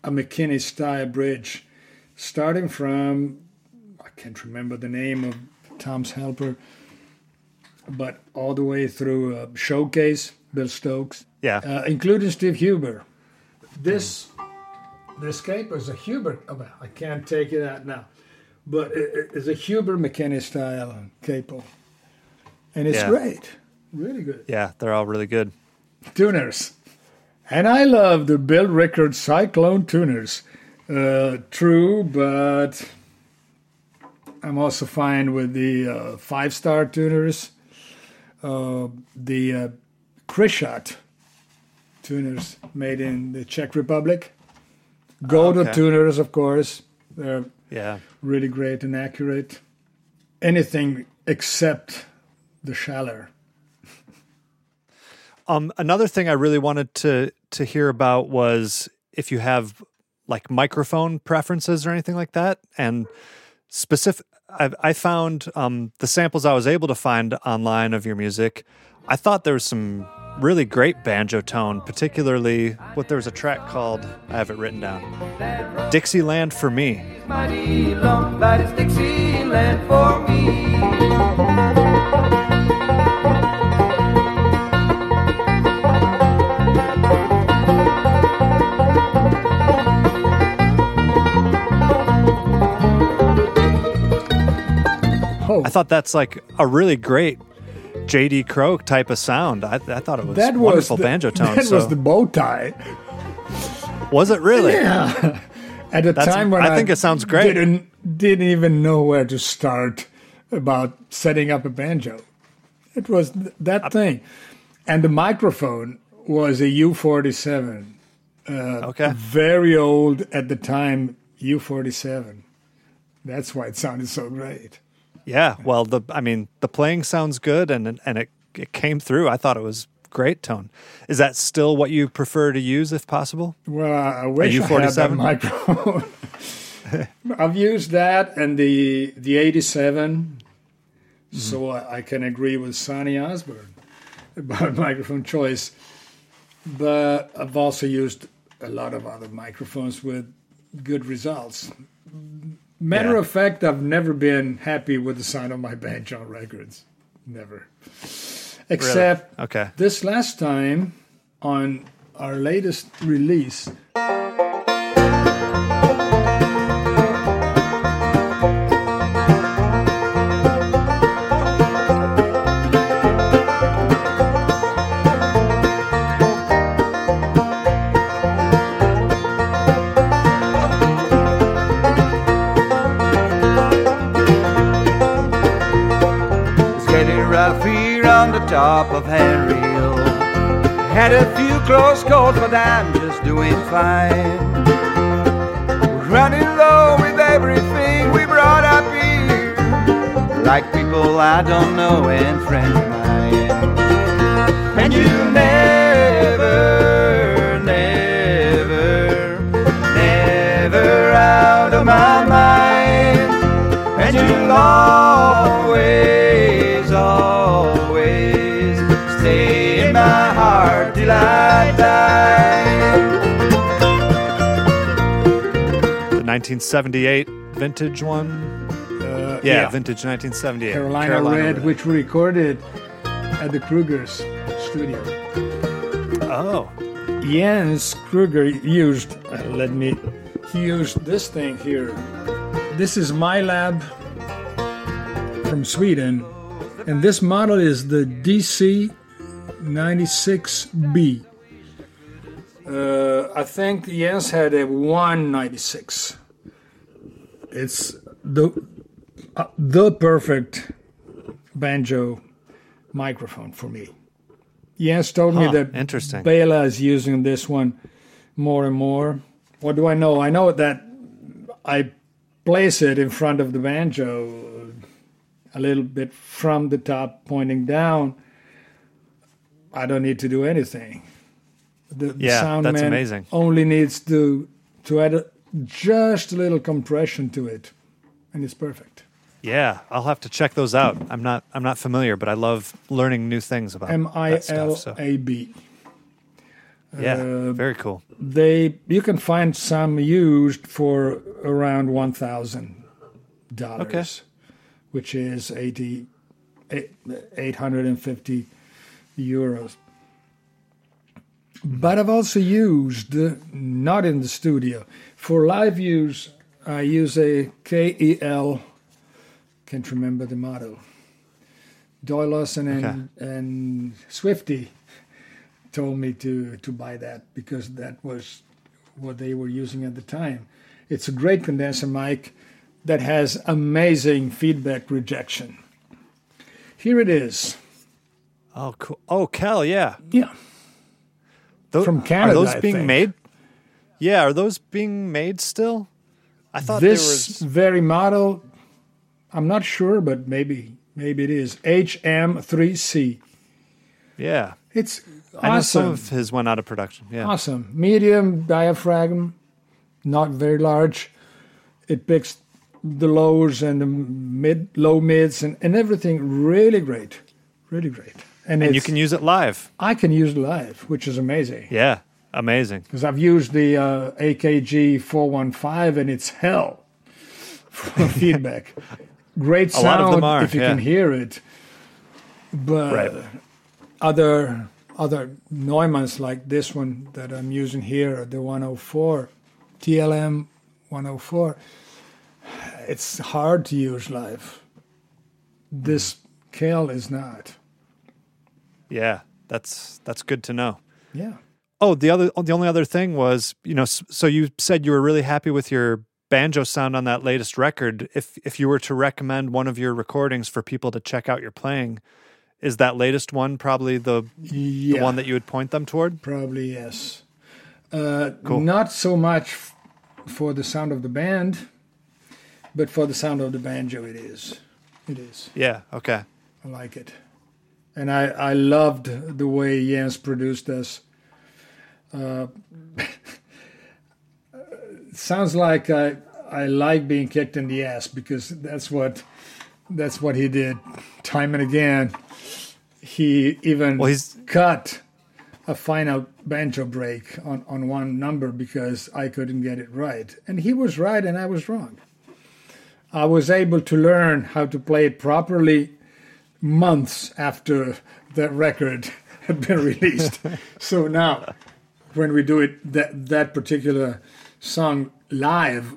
a McKinney style bridge, starting from, I can't remember the name of Tom's helper, but all the way through uh, Showcase, Bill Stokes, Yeah. uh, including Steve Huber. This this cape is a Huber. Oh, well, I can't take it out now, but it, it- it's a Huber McKinney style capo, and it's Yeah. great, really good yeah. They're all really good. tuners. And I love the Bill Rickard Cyclone tuners. Uh, true, but I'm also fine with the uh, five star tuners, uh, the uh, Krishot tuners made in the Czech Republic. Gotoh Okay. tuners, of course, they're Yeah. really great and accurate. Anything except the Schaller. (laughs) Um, another thing I really wanted to to hear about was if you have like microphone preferences or anything like that, and specific. I, I found um, the samples I was able to find online of your music. I thought there was some really great banjo tone, particularly what there was a track called. I have it written down. Dixieland for me. mighty long, but it's Dixieland for me. I thought that's like a really great JD Crowe type of sound. I, I thought it was that was wonderful the, banjo tone. (laughs) That so was the bow tie. was it really? Yeah. At the That's- time when I I, think it sounds great. Didn't didn't even know where to start about setting up a banjo. It was th- that thing, and the microphone was a U47, uh, Okay. very old at the time U47. That's why it sounded so great. Yeah, well, the I mean, the playing sounds good, and and it it came through. I thought it was great tone. Is that still what you prefer to use, if possible? Well, I wish I had that U47? microphone. (laughs) I've used that and the the 87, mm-hmm. so I, I can agree with Sonny Osborne about (laughs) microphone choice. But I've also used a lot of other microphones with good results. Matter Yeah. of fact, I've never been happy with the sound of my banjo records. Never. Except Okay. this last time on our latest release. A few close calls, but I'm just doing fine. Running low with everything we brought up here. Like people I don't know and friends of mine. And you never, never, never out of my mind. And you'll always, heart till I die. The 1978 vintage one. Uh, Yeah, vintage 1978. Carolina, Red, which we recorded at the Kruger's studio. Oh, Jens Kruger used, uh, let me, he used this thing here. This is Milab from Sweden, and this model is the DC 96B. Uh, I think Jens had a 196. It's the uh, the perfect banjo microphone for me. Jens told me that interesting. Bela is using this one more and more. What do I know? I know that I place it in front of the banjo a little bit from the top pointing down. I don't need to do anything. The, the Yeah, sound that's man amazing. only needs to to add a, just a little compression to it, and it's perfect. Yeah, I'll have to check those out. I'm not I'm not familiar, but I love learning new things about M I L A B. yeah, uh, very cool. They you can find some used for around one thousand dollars, Okay. which is 80, eight- 850 euros. But I've also used, uh, not in the studio, for live use, I use a KEL, can't remember the model. Doyle Lawson and, and Swifty told me to, to buy that because that was what they were using at the time. It's a great condenser mic that has amazing feedback rejection. Here it is. Oh, cool. Oh, Kel, yeah. Yeah. Tho- From Canada, Are those I being think. made? Yeah, are those being made still? I thought this there was. very model, I'm not sure, but maybe maybe it is HM3C. Yeah, It's I know some awesome. of his went out of production. Yeah, Awesome. Medium diaphragm, not very large. It picks the lows and the mid, low mids, and, and everything really great, really great. And, and you can use it live. I can use it live, which is amazing Yeah, amazing. because I've used the uh, AKG 415 and it's hell for (laughs) feedback. Great sound lot of them are, if you yeah. can hear it, but Right. other other Neumanns like this one that I'm using here, the 104, TLM 104, it's hard to use live. This Kel is not. Yeah, that's that's good to know. Yeah. Oh, the other the only other thing was, you know, so you said you were really happy with your banjo sound on that latest record. If if you were to recommend one of your recordings for people to check out your playing, is that latest one probably the Yeah. the one that you would point them toward? Probably yes. Uh, Cool. Not so much f- for the sound of the band, but for the sound of the banjo, it is. It is. Yeah, okay. I like it, and I I loved the way Jens produced this. Uh, (laughs) sounds like I I like being kicked in the ass because that's what that's what he did time and again. He even Well, he's- cut a final banjo break on, on one number because I couldn't get it right. And he was right and I was wrong. I was able to learn how to play it properly months after that record had been (laughs) released. so now, when we do it, that, that particular song live,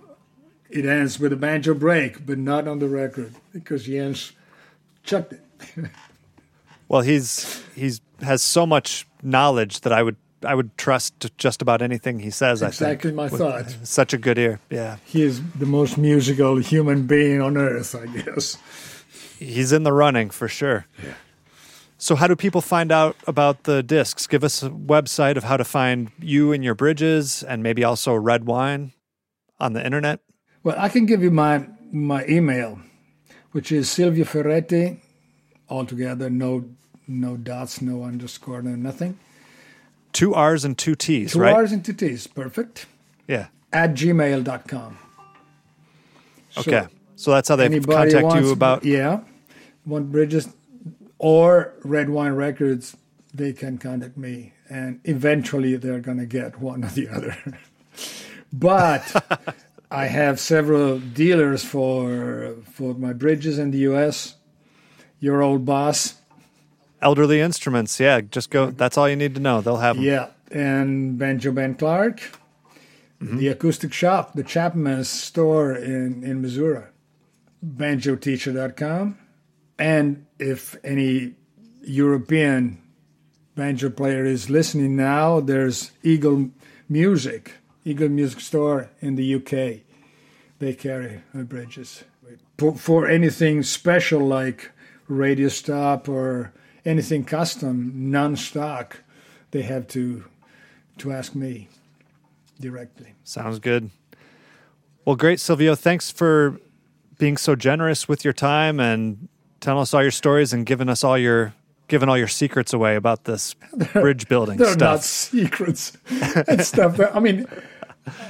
it ends with a banjo break, but not on the record because Jens chucked it. (laughs) Well, he's he's has so much knowledge that I would I would trust just about anything he says. Exactly I think my thought. Such a good ear. Yeah, He is the most musical human being on earth, I guess. He's in the running for sure. Yeah. So, how do people find out about the discs? Give us a website of how to find you and your bridges, and maybe also red wine on the internet. Well, I can give you my my email, which is Silvio Ferretti, altogether, no no dots, no underscore, no nothing. Two R's and two T's, Two right? R's and two T's, perfect. Yeah. At gmail.com. So Okay. So that's how they anybody contact wants, you about. Yeah, want bridges or Red Wine Records, they can contact me, and eventually they're gonna get one or the other. (laughs) but I have several dealers for for my bridges in the U.S. Your old boss, Elderly Instruments. Yeah. Just go. That's all you need to know. They'll have them. yeah, and Banjo Ben Clark, mm-hmm. the acoustic shop, the Chapman's store in in Missouri, banjoteacher.com, and if any European banjo player is listening now, there's Eagle Music, Eagle Music Store in the UK. They carry bridges. For, anything special like radio stop or anything custom, non-stock, they have to to ask me directly. Sounds good. Well, great, Silvio. Thanks for being so generous with your time and telling us all your stories and giving us all your giving all your secrets away about this (laughs) bridge building They're stuff. not secrets. and stuff that I mean,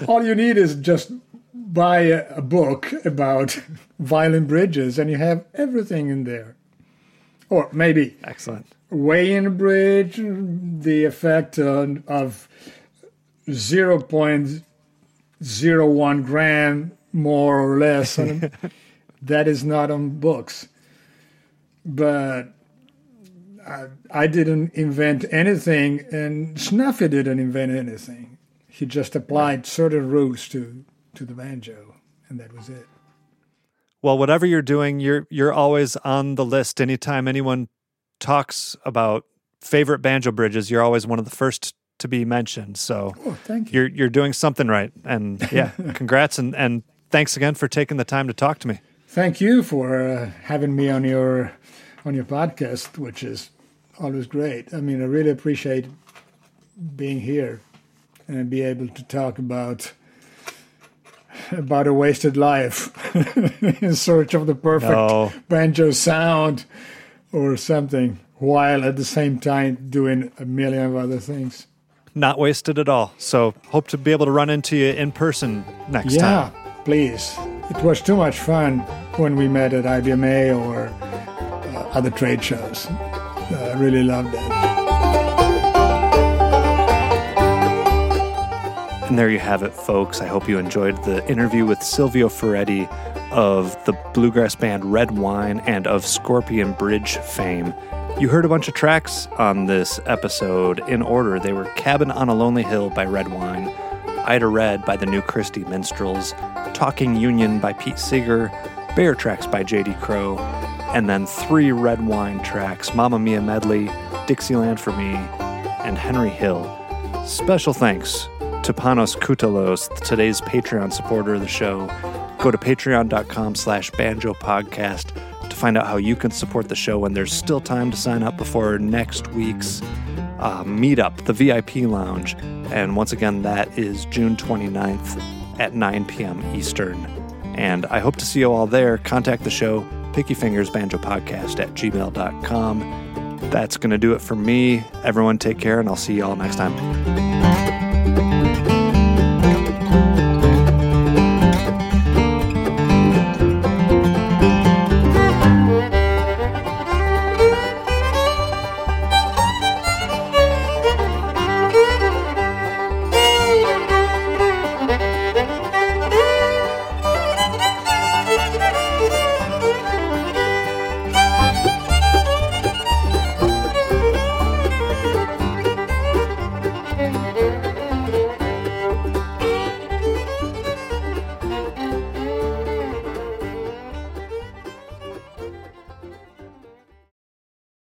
all you need is just buy a, a book about (laughs) violin bridges, and you have everything in there. Or maybe Excellent. weigh in a bridge, the effect on, of 0.01 gram more or less. (laughs) that is not on books. But I, I didn't invent anything, and Snuffy didn't invent anything. He just applied certain rules to, to the banjo, and that was it. Well, whatever you're doing, you're you're always on the list. Anytime anyone talks about favorite banjo bridges, you're always one of the first to be mentioned. So Oh, thank you. you're you're doing something right. And yeah, (laughs) congrats and and thanks again for taking the time to talk to me. Thank you for uh, having me on your on your podcast, which is always great. I mean, I really appreciate being here and be able to talk about about a wasted life (laughs) in search of the perfect No. banjo sound or something, while at the same time doing a million of other things. Not wasted at all. So hope to be able to run into you in person next yeah, time. Please. It was too much fun when we met at IBMA or uh, other trade shows. Uh, I really loved it. And there you have it, folks. I hope you enjoyed the interview with Silvio Ferretti of the bluegrass band Red Wine and of Scorpion Bridge fame. You heard a bunch of tracks on this episode in order. They were Cabin on a Lonely Hill by Red Wine, Ida Red by the New Christy Minstrels, Talking Union by Pete Seeger, Bear Tracks by J.D. Crowe, and then three Red Wine tracks Mamma Mia Medley, Dixieland for Me, and Henry Hill. Special thanks to Panos Koutalos, today's Patreon supporter of the show. Go to patreon.com slash banjo podcast to find out how you can support the show when there's still time to sign up before next week's uh, meetup, the VIP Lounge. And once again, that is June 29th at 9 p.m. Eastern. And I hope to see you all there. Contact the show, Picky Fingers Banjo Podcast at gmail.com. That's going to do it for me. Everyone take care, and I'll see you all next time.